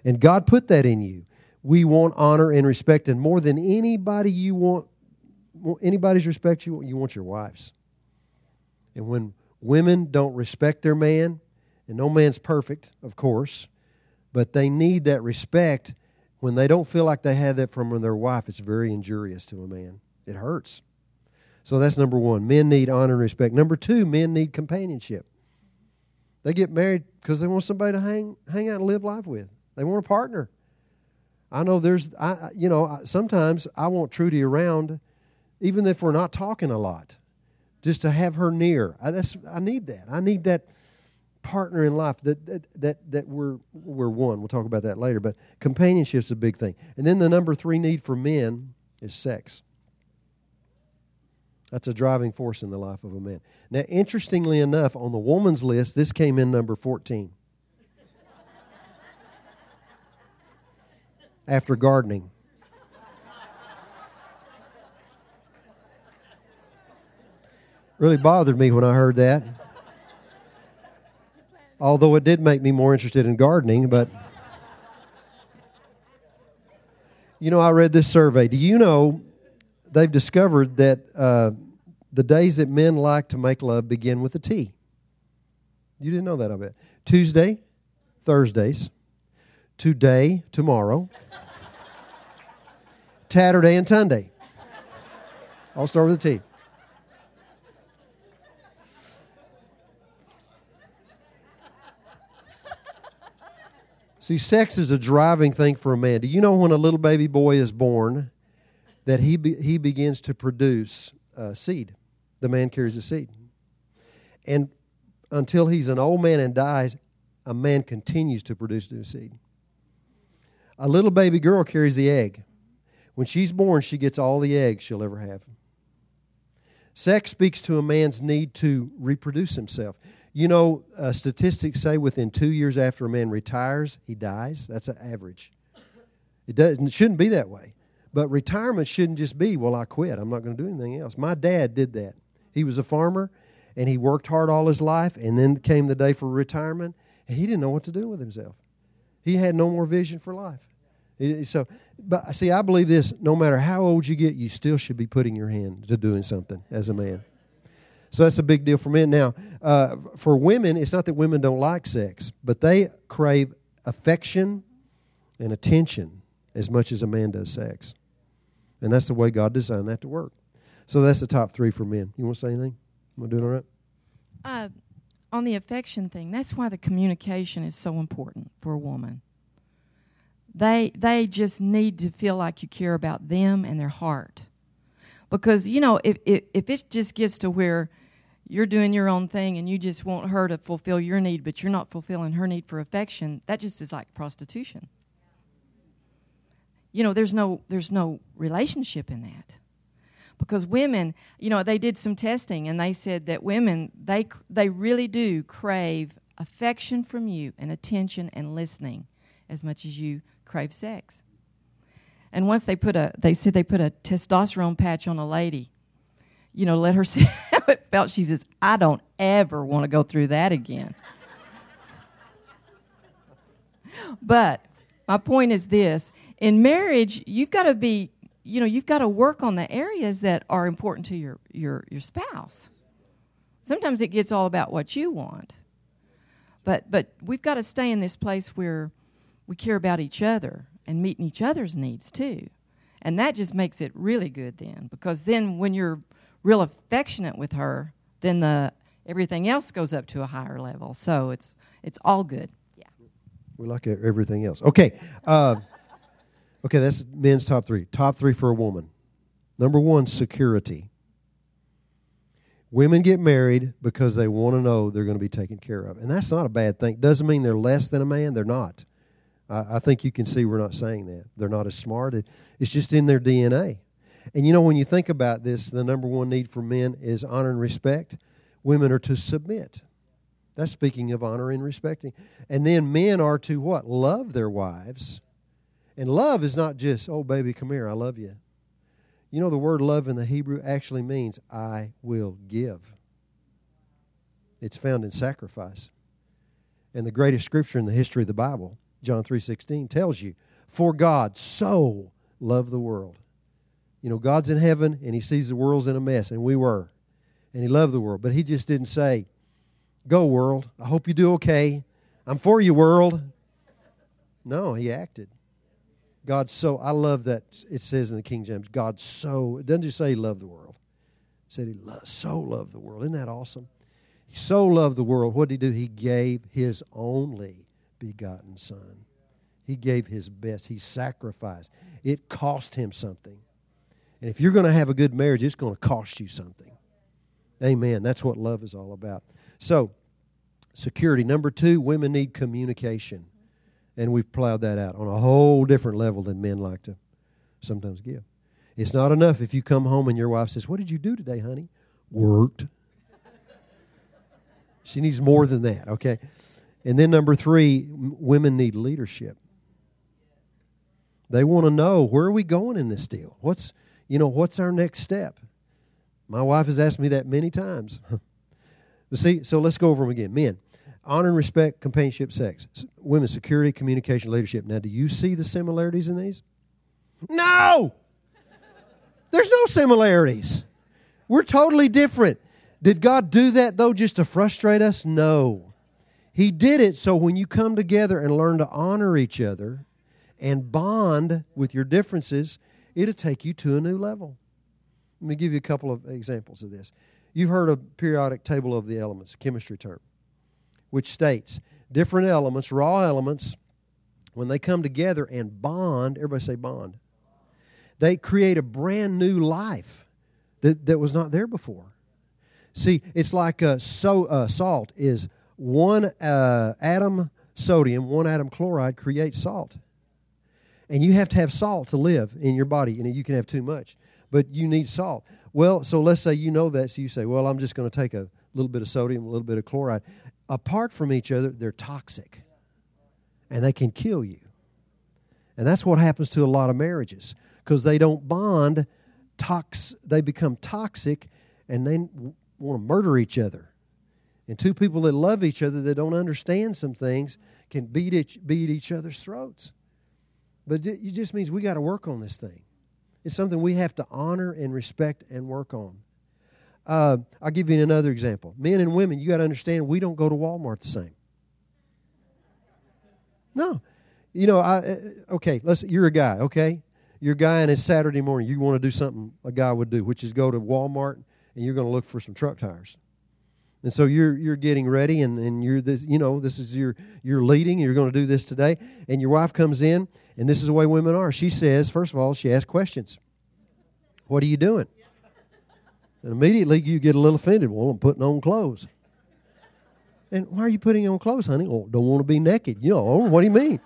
And God put that in you. We want honor and respect, and more than anybody you want, anybody's respect you, you want your wives. And when women don't respect their man, and no man's perfect, of course, but they need that respect. When they don't feel like they have that from their wife, it's very injurious to a man. It hurts. So that's number one. Men need honor and respect. Number two, men need companionship. They get married because they want somebody to hang hang out and live life with. They want a partner. I know there's, I you know, sometimes I want Trudy around, even if we're not talking a lot, just to have her near. I, that's I need that. I need that partner in life that that that, that we're we're one. We'll talk about that later, but companionship's a big thing. And then the number 3 need for men is sex. That's a driving force in the life of a man. Now, interestingly enough, on the woman's list, this came in number 14. After gardening. Really bothered me when I heard that although it did make me more interested in gardening, but. You know, I read this survey. Do you know they've discovered that uh, the days that men like to make love begin with a T? You didn't know that, I bet. Tuesday, Thursdays, today, tomorrow, Tatterday, and Tunday. I'll start with the T. See, sex is a driving thing for a man. Do you know when a little baby boy is born that he, be, he begins to produce uh, seed? The man carries a seed. And until he's an old man and dies, a man continues to produce new seed. A little baby girl carries the egg. When she's born, she gets all the eggs she'll ever have. Sex speaks to a man's need to reproduce himself. You know, uh, statistics say within two years after a man retires, he dies. That's an average. It, doesn't, it shouldn't be that way. But retirement shouldn't just be, well, I quit. I'm not going to do anything else. My dad did that. He was a farmer, and he worked hard all his life, and then came the day for retirement, and he didn't know what to do with himself. He had no more vision for life. So, but see, I believe this: no matter how old you get, you still should be putting your hand to doing something as a man. So that's a big deal for men. Now, uh, for women, it's not that women don't like sex, but they crave affection and attention as much as a man does sex, and that's the way God designed that to work. So that's the top three for men. You want to say anything? Am I doing all right? Uh, on the affection thing, that's why the communication is so important for a woman. They they just need to feel like you care about them and their heart. Because, you know, if, if, if it just gets to where you're doing your own thing and you just want her to fulfill your need, but you're not fulfilling her need for affection, that just is like prostitution. You know, there's no there's no relationship in that. Because women, you know, they did some testing and they said that women they they really do crave affection from you and attention and listening as much as you crave sex. And once they put a, they said they put a testosterone patch on a lady, you know, let her see how it felt. She says, I don't ever want to go through that again. but my point is this in marriage, you've got to be, you know, you've got to work on the areas that are important to your, your, your spouse. Sometimes it gets all about what you want. But, but we've got to stay in this place where we care about each other and meeting each other's needs too. And that just makes it really good then because then when you're real affectionate with her, then the everything else goes up to a higher level. So it's it's all good. Yeah. We like everything else. Okay. Uh, okay, that's men's top 3. Top 3 for a woman. Number 1, security. Women get married because they want to know they're going to be taken care of. And that's not a bad thing. Doesn't mean they're less than a man, they're not. I, I think you can see we're not saying that. They're not as smart. It, it's just in their DNA. And you know, when you think about this, the number one need for men is honor and respect. Women are to submit. That's speaking of honor and respecting. And then men are to what? Love their wives. And love is not just, oh, baby, come here, I love you. You know, the word love in the Hebrew actually means, I will give. It's found in sacrifice. And the greatest scripture in the history of the Bible John 3:16 tells you, "For God so loved the world." You know, God's in heaven and he sees the world's in a mess and we were. And he loved the world, but he just didn't say, "Go world, I hope you do okay. I'm for you world." No, he acted. God so I love that it says in the King James, God so it doesn't just say he loved the world. It said he so loved the world. Isn't that awesome? He so loved the world. What did he do? He gave his only begotten Son. He gave his best, he sacrificed. It cost him something. And if you're going to have a good marriage, it's going to cost you something. Amen. That's what love is all about. So, security. Number two, women need communication. And we've plowed that out on a whole different level than men like to sometimes give. It's not enough if you come home and your wife says, What did you do today, honey? Worked. she needs more than that, okay? And then number three, women need leadership. They want to know where are we going in this deal? What's you know what's our next step? My wife has asked me that many times. see, so let's go over them again. Men, honor and respect, companionship, sex. Women, security, communication, leadership. Now, do you see the similarities in these? No. There's no similarities. We're totally different. Did God do that though just to frustrate us? No. He did it so when you come together and learn to honor each other and bond with your differences, it'll take you to a new level. Let me give you a couple of examples of this. You've heard of periodic table of the elements, chemistry term, which states different elements, raw elements, when they come together and bond, everybody say bond, they create a brand new life that, that was not there before. See, it's like uh, so, uh, salt is one uh, atom sodium, one atom chloride creates salt. And you have to have salt to live in your body. You know, you can have too much, but you need salt. Well, so let's say you know that, so you say, well, I'm just going to take a little bit of sodium, a little bit of chloride. Apart from each other, they're toxic, and they can kill you. And that's what happens to a lot of marriages because they don't bond. Tox, they become toxic, and they want to murder each other. And two people that love each other that don't understand some things can beat each, beat each other's throats. But it just means we got to work on this thing. It's something we have to honor and respect and work on. Uh, I'll give you another example. Men and women, you got to understand we don't go to Walmart the same. No. You know, I uh, okay, let's you're a guy, okay? You're a guy and it's Saturday morning. You want to do something a guy would do, which is go to Walmart and you're going to look for some truck tires. And so you're you're getting ready and, and you're this you know, this is your you're leading, you're going to do this today, and your wife comes in, and this is the way women are. She says, first of all, she asks questions. What are you doing? And immediately you get a little offended. Well, I'm putting on clothes. And why are you putting on clothes, honey? Oh, don't want to be naked. You know, oh, what do you mean?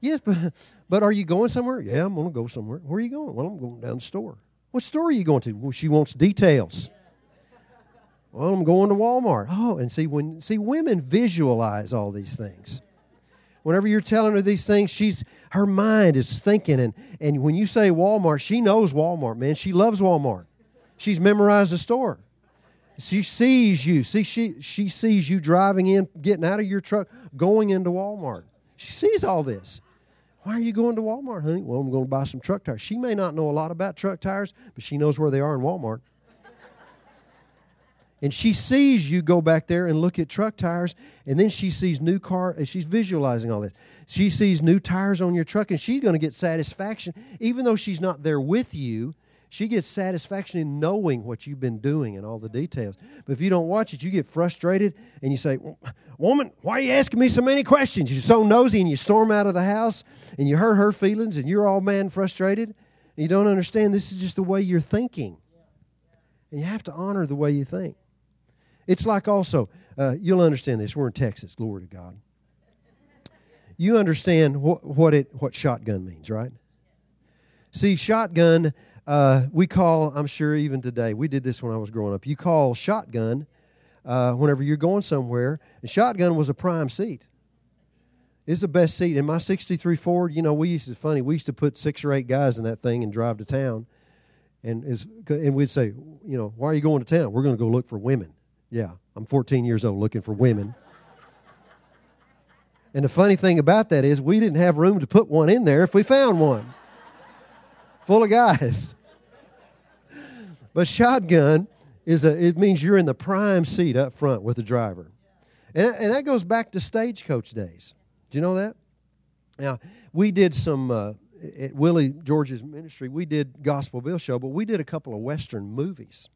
yes, but but are you going somewhere? Yeah, I'm going to go somewhere. Where are you going? Well, I'm going down the store. What store are you going to? Well, she wants details. Well, I'm going to Walmart. Oh, and see when see women visualize all these things. Whenever you're telling her these things, she's her mind is thinking and and when you say Walmart, she knows Walmart, man. She loves Walmart. She's memorized the store. She sees you. See, she she sees you driving in, getting out of your truck, going into Walmart. She sees all this. Why are you going to Walmart, honey? Well, I'm going to buy some truck tires. She may not know a lot about truck tires, but she knows where they are in Walmart. And she sees you go back there and look at truck tires, and then she sees new car. Uh, she's visualizing all this. She sees new tires on your truck, and she's going to get satisfaction, even though she's not there with you. She gets satisfaction in knowing what you've been doing and all the details. But if you don't watch it, you get frustrated and you say, Woman, why are you asking me so many questions? You're so nosy and you storm out of the house and you hurt her feelings and you're all man frustrated. And you don't understand this is just the way you're thinking. And you have to honor the way you think. It's like also, uh, you'll understand this. We're in Texas, glory to God. You understand what, what, it, what shotgun means, right? See, shotgun uh, we call, I'm sure even today, we did this when I was growing up. You call shotgun uh, whenever you're going somewhere. And shotgun was a prime seat. It's the best seat. In my 63 Ford, you know, we used to, funny, we used to put six or eight guys in that thing and drive to town. And, and we'd say, you know, why are you going to town? We're going to go look for women. Yeah, I'm 14 years old looking for women. and the funny thing about that is we didn't have room to put one in there if we found one full of guys. But shotgun is a, it means you're in the prime seat up front with the driver. And, and that goes back to stagecoach days. Do you know that? Now, we did some, uh, at Willie George's ministry, we did Gospel Bill Show, but we did a couple of Western movies.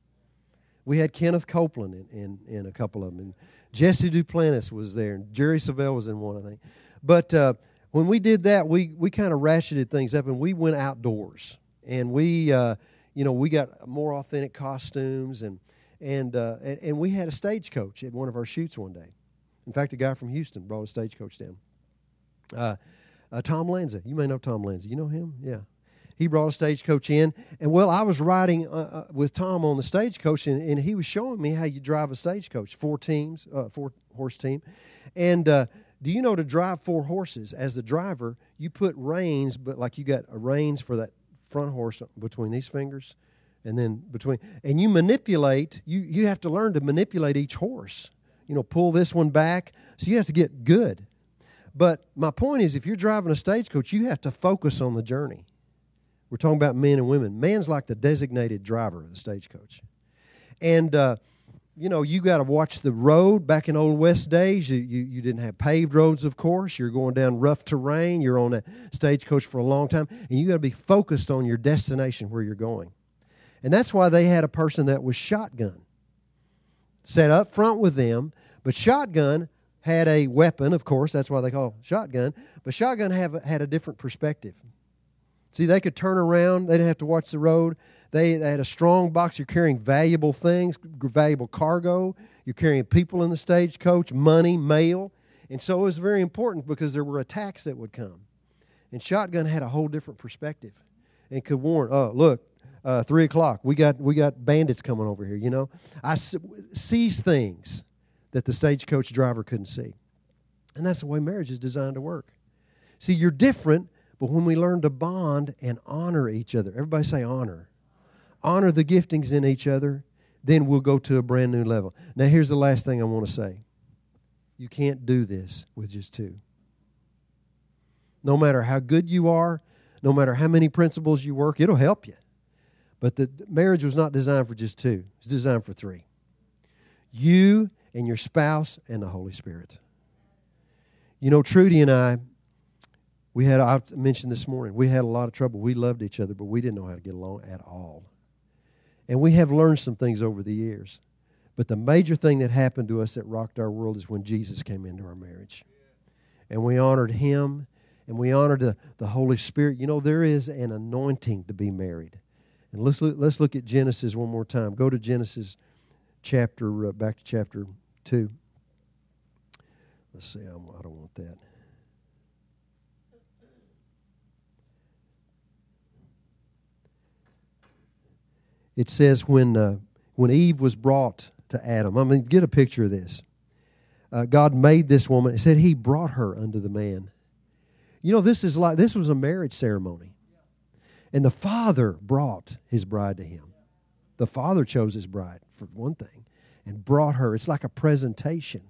We had Kenneth Copeland in, in, in a couple of them, and Jesse Duplantis was there, and Jerry Savelle was in one, I think. But uh, when we did that, we, we kind of ratcheted things up, and we went outdoors. And we, uh, you know, we got more authentic costumes and and, uh, and, and we had a stagecoach at one of our shoots one day. In fact, a guy from Houston brought a stagecoach down. Uh, uh, Tom Lanza, you may know Tom Lanza. You know him, yeah. He brought a stagecoach in, and well, I was riding uh, uh, with Tom on the stagecoach, and, and, he was showing me how you drive a stagecoach, four teams, uh, four horse team, and do you know to drive four horses as the driver, you put reins, but like you got a reins for that front horse between these fingers and then between and you manipulate you you have to learn to manipulate each horse. You know pull this one back. So you have to get good. But my point is if you're driving a stagecoach you have to focus on the journey we're talking about men and women man's like the designated driver of the stagecoach and uh, you know, you got to watch the road. Back in old West days, you, you, you, didn't have paved roads, of course. You're going down rough terrain. You're on a stagecoach for a long time, and you got to be focused on your destination where you're going. And that's why they had a person that was shotgun set up front with them. But shotgun had a weapon, of course. That's why they call shotgun. But shotgun have, had a different perspective. See, they could turn around. They didn't have to watch the road. They, they had a strong box. You're carrying valuable things, valuable cargo. You're carrying people in the stagecoach, money, mail. And so it was very important because there were attacks that would come. And shotgun had a whole different perspective and could warn, oh, look, uh, three o'clock, we got, we got bandits coming over here, you know. I sees things that the stagecoach driver couldn't see. And that's the way marriage is designed to work. See, you're different, but when we learn to bond and honor each other, everybody say honor honor the giftings in each other, then we'll go to a brand new level. Now, here's the last thing I want to say you can't do this with just two. No matter how good you are, no matter how many principles you work, it'll help you. But the marriage was not designed for just two, it's designed for three. You and your spouse and the Holy Spirit. You know, Trudy and I, we had, I mentioned this morning, we had a lot of trouble. We loved each other, but we didn't know how to get along at all. And we have learned some things over the years. But the major thing that happened to us that rocked our world is when Jesus came into our marriage. And we honored him and we honored the, the Holy Spirit. You know, there is an anointing to be married. And let's look, let's look at Genesis one more time. Go to Genesis chapter, uh, back to chapter 2. Let's see, I'm, I don't want that. It says when, uh, when Eve was brought to Adam, I mean, get a picture of this. Uh, God made this woman. It said He brought her unto the man. You know, this is like this was a marriage ceremony, and the father brought his bride to him. The father chose his bride for one thing, and brought her. It's like a presentation.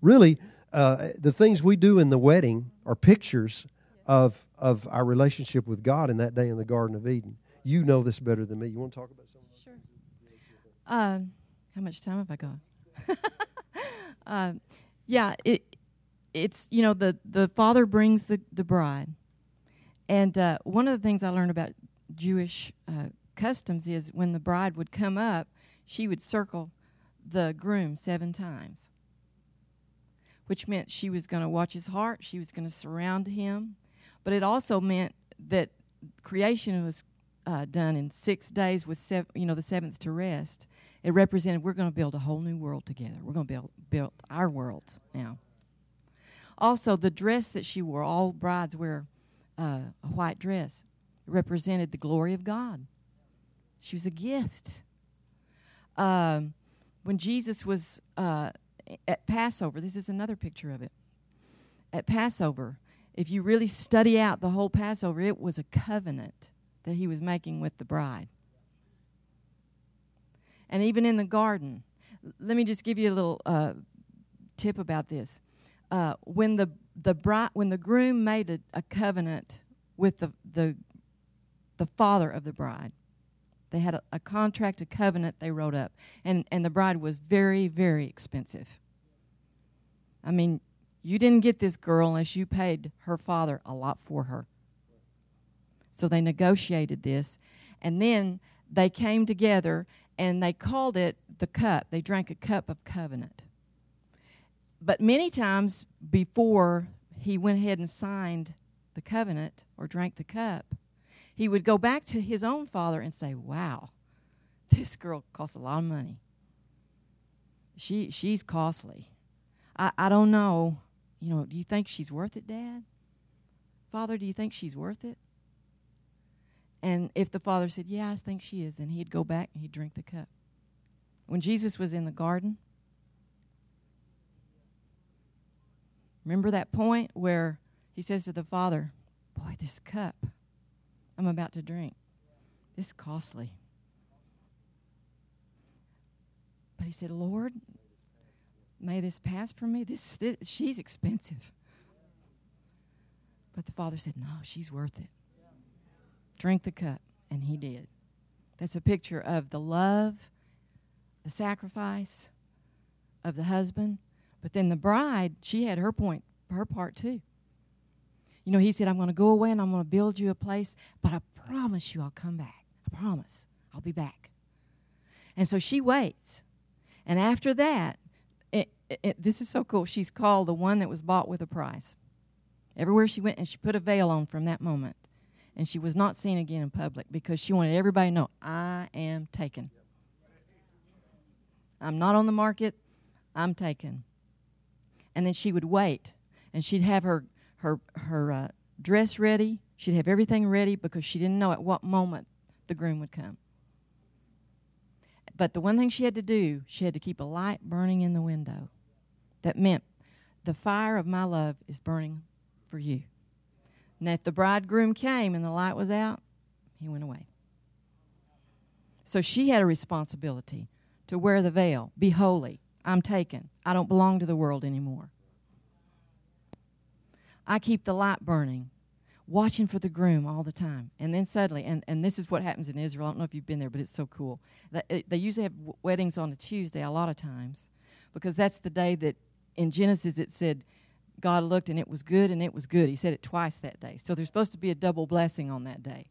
Really, uh, the things we do in the wedding are pictures of of our relationship with God in that day in the Garden of Eden. You know this better than me. You want to talk about? Um, how much time have I got? uh, yeah, it it's you know the the father brings the the bride, and uh, one of the things I learned about Jewish uh, customs is when the bride would come up, she would circle the groom seven times, which meant she was going to watch his heart, she was going to surround him, but it also meant that creation was uh, done in six days with sev- you know the seventh to rest it represented we're going to build a whole new world together. We're going to build build our worlds now. Also, the dress that she wore, all brides wear uh, a white dress, represented the glory of God. She was a gift. Um, when Jesus was uh, at Passover, this is another picture of it. At Passover, if you really study out the whole Passover, it was a covenant that he was making with the bride and even in the garden. Let me just give you a little uh, tip about this. Uh, when the the bride, when the groom made a, a covenant with the, the the father of the bride, they had a, a contract, a covenant they wrote up, and and the bride was very very expensive. I mean, you didn't get this girl unless you paid her father a lot for her. So they negotiated this, and then they came together and they called it the cup. They drank a cup of covenant. But many times before he went ahead and signed the covenant or drank the cup, he would go back to his own father and say, Wow, this girl costs a lot of money. She she's costly. I, I don't know. You know, do you think she's worth it, Dad? Father, do you think she's worth it? And if the father said, Yeah, I think she is, then he'd go back and he'd drink the cup. When Jesus was in the garden, remember that point where he says to the father, Boy, this cup I'm about to drink, this is costly. But he said, Lord, may this pass from me. This, this she's expensive. But the father said, No, she's worth it. Drink the cup. And he did. That's a picture of the love, the sacrifice, of the husband, but then the bride, she had her point, her part too. You know, he said, I'm going to go away and I'm going to build you a place, but I promise you I'll come back. I promise I'll be back. And so she waits. And after that, it, it, this is so cool. She's called the one that was bought with a price. Everywhere she went, and she put a veil on from that moment. And she was not seen again in public because she wanted everybody to know, I am taken. I'm not on the market, I'm taken. And then she would wait, and she'd have her, her, her uh, dress ready. She'd have everything ready because she didn't know at what moment the groom would come. But the one thing she had to do, she had to keep a light burning in the window. That meant the fire of my love is burning for you. Now, if the bridegroom came and the light was out, he went away. So she had a responsibility to wear the veil, be holy. I'm taken. I don't belong to the world anymore. I keep the light burning, watching for the groom all the time. And then suddenly, and, and this is what happens in Israel. I don't know if you've been there, but it's so cool. They usually have weddings on a Tuesday a lot of times because that's the day that in Genesis it said God looked and it was good and it was good. He said it twice that day. So there's supposed to be a double blessing on that day.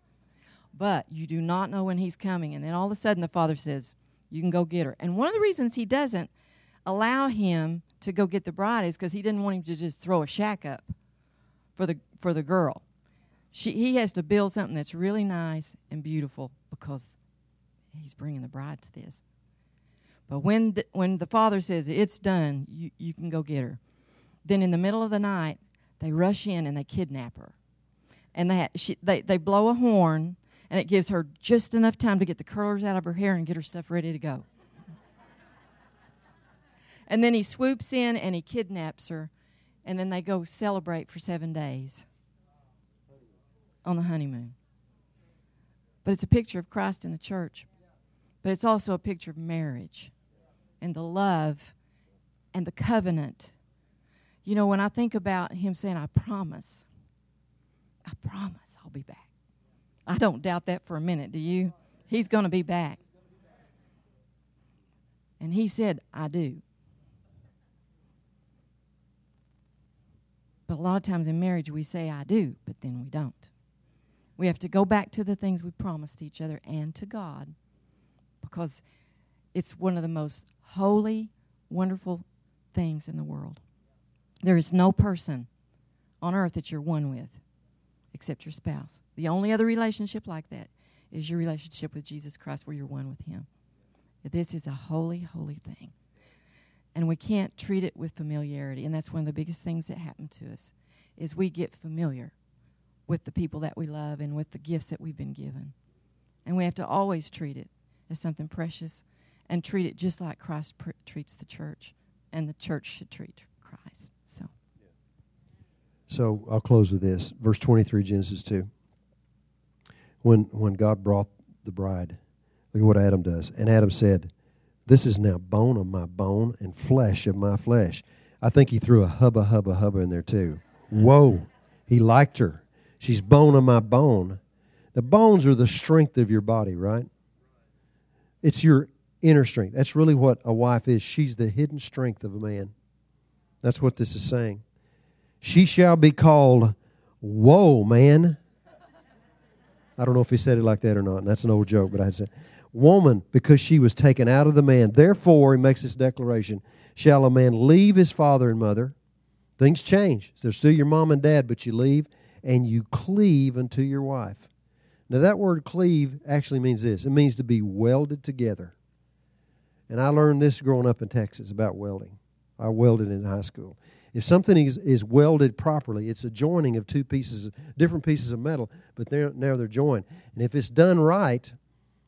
But you do not know when he's coming. And then all of a sudden the father says, You can go get her. And one of the reasons he doesn't allow him to go get the bride is because he didn't want him to just throw a shack up for the for the girl. She, he has to build something that's really nice and beautiful because he's bringing the bride to this. But when the, when the father says it's done, you, you can go get her. Then in the middle of the night, they rush in and they kidnap her. And they, she, they, they blow a horn, and it gives her just enough time to get the curlers out of her hair and get her stuff ready to go. and then he swoops in and he kidnaps her, and then they go celebrate for seven days on the honeymoon. But it's a picture of Christ in the church. But it's also a picture of marriage and the love and the covenant you know, when I think about him saying, I promise, I promise I'll be back. I don't doubt that for a minute, do you? He's going to be back. And he said, I do. But a lot of times in marriage, we say, I do, but then we don't. We have to go back to the things we promised each other and to God because it's one of the most holy, wonderful things in the world. There is no person on earth that you're one with except your spouse. The only other relationship like that is your relationship with Jesus Christ where you're one with Him. This is a holy, holy thing. And we can't treat it with familiarity. And that's one of the biggest things that happen to us is we get familiar with the people that we love and with the gifts that we've been given. And we have to always treat it as something precious and treat it just like Christ pr- treats the church and the church should treat. So I'll close with this. Verse 23, Genesis 2. When, when God brought the bride, look at what Adam does. And Adam said, This is now bone of my bone and flesh of my flesh. I think he threw a hubba, hubba, hubba in there too. Whoa. He liked her. She's bone of my bone. The bones are the strength of your body, right? It's your inner strength. That's really what a wife is. She's the hidden strength of a man. That's what this is saying. She shall be called, Whoa, man. I don't know if he said it like that or not, and that's an old joke, but I had said, Woman, because she was taken out of the man. Therefore, he makes this declaration Shall a man leave his father and mother? Things change. They're still your mom and dad, but you leave and you cleave unto your wife. Now, that word cleave actually means this it means to be welded together. And I learned this growing up in Texas about welding. I welded in high school. If something is, is welded properly, it's a joining of two pieces, different pieces of metal, but they're, now they're joined. And if it's done right,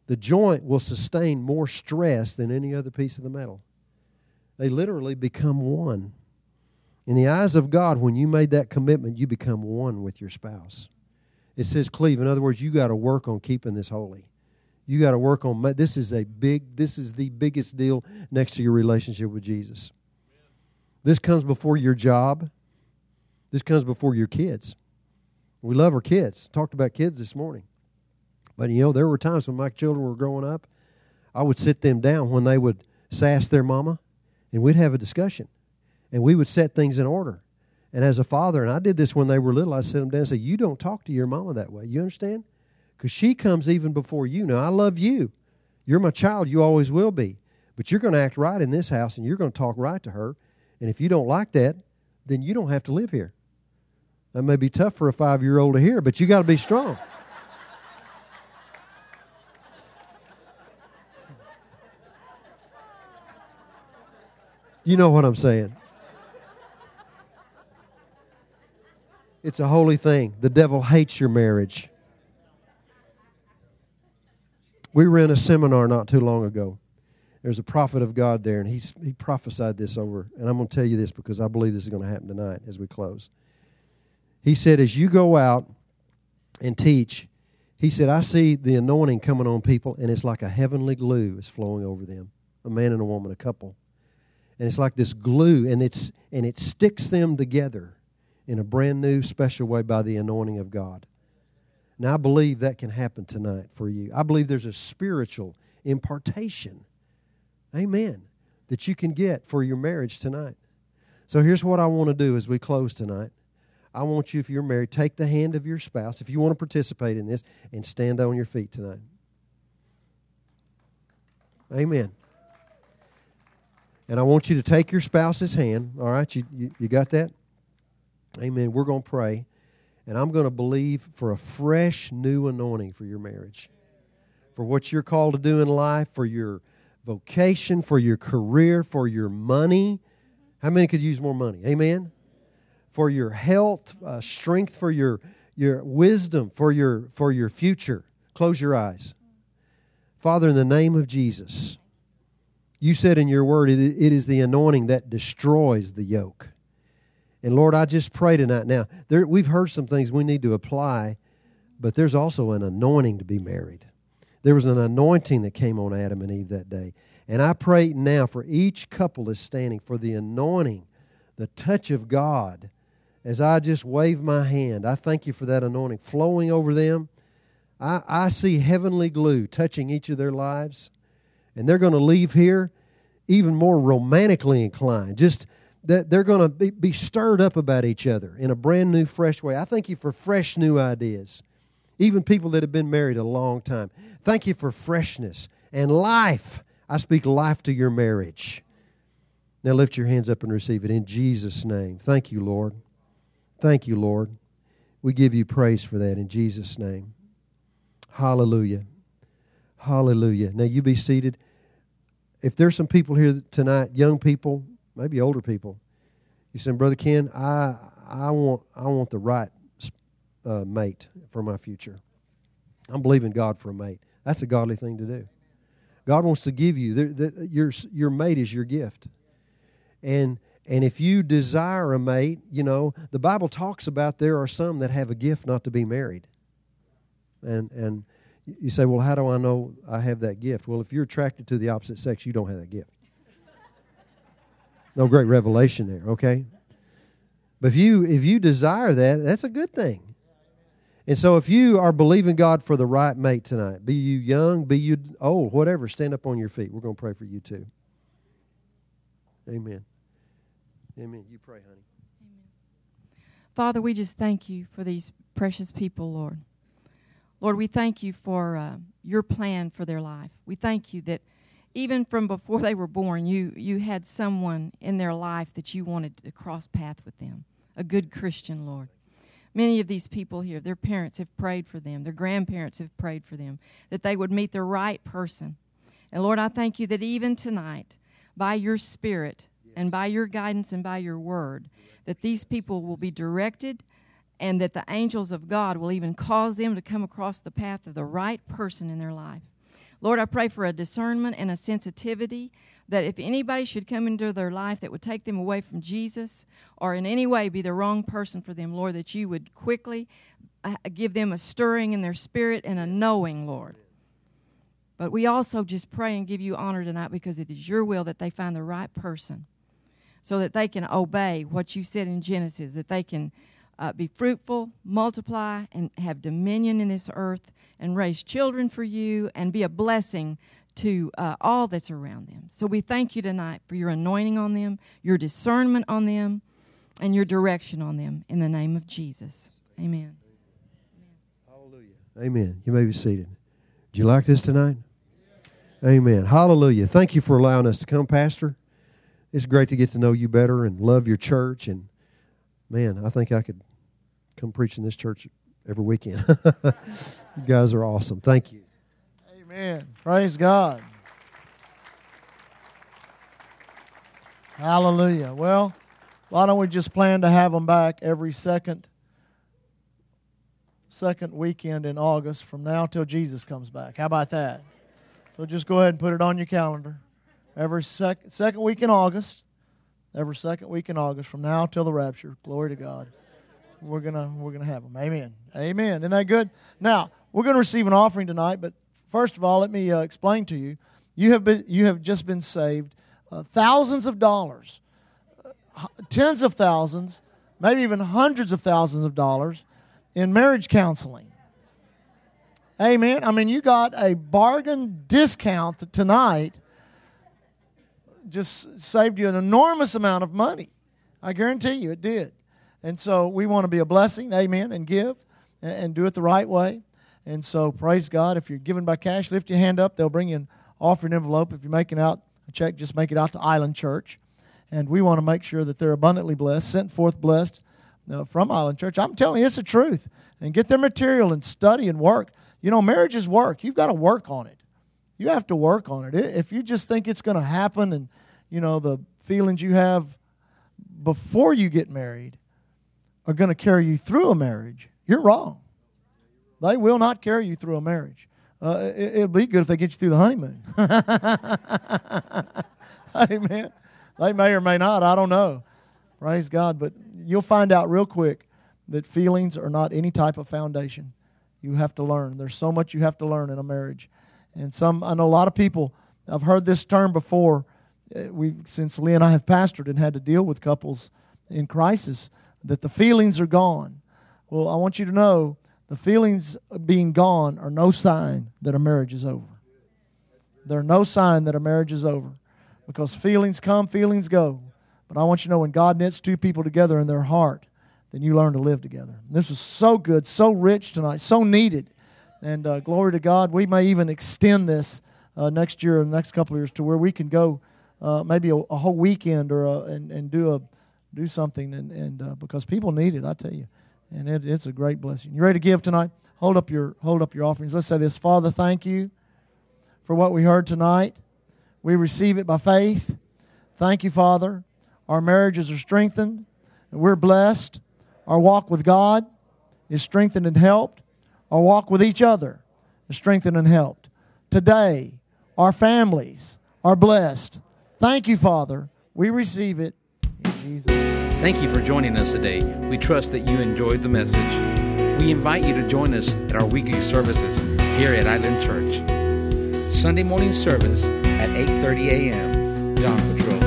the joint will sustain more stress than any other piece of the metal. They literally become one. In the eyes of God, when you made that commitment, you become one with your spouse. It says cleave. In other words, you got to work on keeping this holy. You got to work on this is a big this is the biggest deal next to your relationship with Jesus. This comes before your job. This comes before your kids. We love our kids. Talked about kids this morning. But you know, there were times when my children were growing up, I would sit them down when they would sass their mama, and we'd have a discussion, and we would set things in order. And as a father, and I did this when they were little, I set them down and said, You don't talk to your mama that way. You understand? Because she comes even before you. Now, I love you. You're my child. You always will be. But you're going to act right in this house, and you're going to talk right to her. And if you don't like that, then you don't have to live here. That may be tough for a five year old to hear, but you got to be strong. You know what I'm saying. It's a holy thing. The devil hates your marriage. We were in a seminar not too long ago. There's a prophet of God there, and he's, he prophesied this over. And I'm going to tell you this because I believe this is going to happen tonight as we close. He said, As you go out and teach, he said, I see the anointing coming on people, and it's like a heavenly glue is flowing over them a man and a woman, a couple and it's like this glue and it's and it sticks them together in a brand new special way by the anointing of God. Now I believe that can happen tonight for you. I believe there's a spiritual impartation. Amen. That you can get for your marriage tonight. So here's what I want to do as we close tonight. I want you, if you're married, take the hand of your spouse, if you want to participate in this, and stand on your feet tonight. Amen. And I want you to take your spouse's hand. All right, you, you, you got that? Amen. We're going to pray. And I'm going to believe for a fresh new anointing for your marriage, for what you're called to do in life, for your vocation, for your career, for your money. How many could use more money? Amen. For your health, uh, strength, for your your wisdom, for your for your future. Close your eyes. Father, in the name of Jesus, you said in your word, it, it is the anointing that destroys the yoke. And Lord, I just pray tonight. Now, there, we've heard some things we need to apply, but there's also an anointing to be married. There was an anointing that came on Adam and Eve that day. And I pray now for each couple that's standing for the anointing, the touch of God. As I just wave my hand, I thank you for that anointing flowing over them. I, I see heavenly glue touching each of their lives and they're going to leave here even more romantically inclined. Just that they're going to be, be stirred up about each other in a brand new, fresh way. I thank you for fresh new ideas. Even people that have been married a long time. Thank you for freshness and life. I speak life to your marriage. Now lift your hands up and receive it in Jesus' name. Thank you, Lord. Thank you, Lord. We give you praise for that in Jesus' name. Hallelujah. Hallelujah. Now you be seated if there's some people here tonight, young people, maybe older people, you say, Brother Ken, I, I, want, I want the right uh, mate for my future. I'm believing God for a mate. That's a godly thing to do. God wants to give you, the, the, your, your mate is your gift. And, and if you desire a mate, you know, the Bible talks about there are some that have a gift not to be married. And, and you say, well, how do I know I have that gift? Well, if you're attracted to the opposite sex, you don't have that gift. No great revelation there, okay? But if you if you desire that, that's a good thing. And so if you are believing God for the right mate tonight, be you young, be you old, whatever, stand up on your feet. We're going to pray for you too. Amen. Amen. You pray, honey. Amen. Father, we just thank you for these precious people, Lord. Lord, we thank you for uh, your plan for their life. We thank you that even from before they were born, you, you had someone in their life that you wanted to cross path with them, a good Christian, Lord. Many of these people here, their parents have prayed for them, their grandparents have prayed for them, that they would meet the right person. And Lord, I thank you that even tonight, by your Spirit and by your guidance and by your word, that these people will be directed and that the angels of God will even cause them to come across the path of the right person in their life. Lord, I pray for a discernment and a sensitivity that if anybody should come into their life that would take them away from Jesus or in any way be the wrong person for them, Lord, that you would quickly uh, give them a stirring in their spirit and a knowing, Lord. But we also just pray and give you honor tonight because it is your will that they find the right person so that they can obey what you said in Genesis, that they can uh, be fruitful, multiply, and have dominion in this earth, and raise children for you, and be a blessing to uh, all that's around them. So we thank you tonight for your anointing on them, your discernment on them, and your direction on them in the name of Jesus. Amen. Hallelujah. Amen. You may be seated. Did you like this tonight? Amen. Hallelujah. Thank you for allowing us to come, Pastor. It's great to get to know you better and love your church. And man, I think I could come preach in this church every weekend. you guys are awesome. Thank you. Amen. Praise God. Hallelujah. Well, why don't we just plan to have them back every second second weekend in August from now till Jesus comes back? How about that? So just go ahead and put it on your calendar. Every sec- second week in August, every second week in August from now till the rapture. Glory to God. We're gonna we're gonna have them. Amen. Amen. Isn't that good? Now we're gonna receive an offering tonight, but first of all, let me uh, explain to you. You have been you have just been saved uh, thousands of dollars, uh, tens of thousands, maybe even hundreds of thousands of dollars in marriage counseling. Amen. I mean, you got a bargain discount tonight. Just saved you an enormous amount of money. I guarantee you it did. And so we want to be a blessing, amen, and give and, and do it the right way. And so praise God. If you're giving by cash, lift your hand up. They'll bring you an offering envelope. If you're making out a check, just make it out to Island Church. And we want to make sure that they're abundantly blessed, sent forth blessed uh, from Island Church. I'm telling you, it's the truth. And get their material and study and work. You know, marriage is work. You've got to work on it. You have to work on it. If you just think it's going to happen and, you know, the feelings you have before you get married are going to carry you through a marriage, you're wrong. They will not carry you through a marriage. Uh, it, will be good if they get you through the honeymoon. Amen. They may or may not. I don't know. Praise God. But you'll find out real quick that feelings are not any type of foundation. You have to learn. There's so much you have to learn in a marriage. And some, I know a lot of people, I've heard this term before. Uh, we, since Lee and I have pastored and had to deal with couples in crisis, that the feelings are gone. Well, I want you to know the feelings being gone are no sign that a marriage is over. They're no sign that a marriage is over. Because feelings come, feelings go. But I want you to know when God knits two people together in their heart, then you learn to live together. This was so good, so rich tonight, so needed. And uh, glory to God, we may even extend this uh, next year or the next couple of years to where we can go uh, maybe a, a, whole weekend or a, and, and do a do something and, and uh, because people need it, I tell you and it, it's a great blessing. You ready to give tonight? Hold up your hold up your offerings. Let's say this, Father, thank you for what we heard tonight. We receive it by faith. Thank you, Father. Our marriages are strengthened, and we're blessed. Our walk with God is strengthened and helped. Our walk with each other is strengthened and helped. Today, our families are blessed. Thank you, Father. We receive it in Jesus' Thank you for joining us today. We trust that you enjoyed the message. We invite you to join us at our weekly services here at Island Church. Sunday morning service at 8:30 a.m. Dawn Patrol.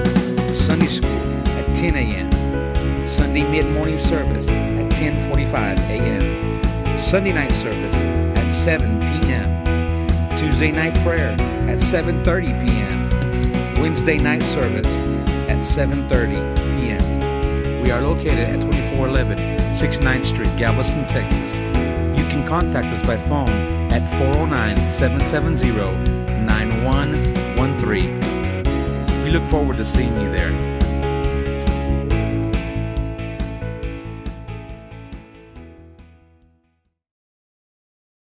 Sunday school at 10 a.m. Sunday mid-morning service at 10:45 a.m. Sunday night service at 7 p.m. Tuesday night prayer at 7:30 p.m. Wednesday night service at 7:30 we are located at 2411 69th Street, Galveston, Texas. You can contact us by phone at 409 770 9113. We look forward to seeing you there.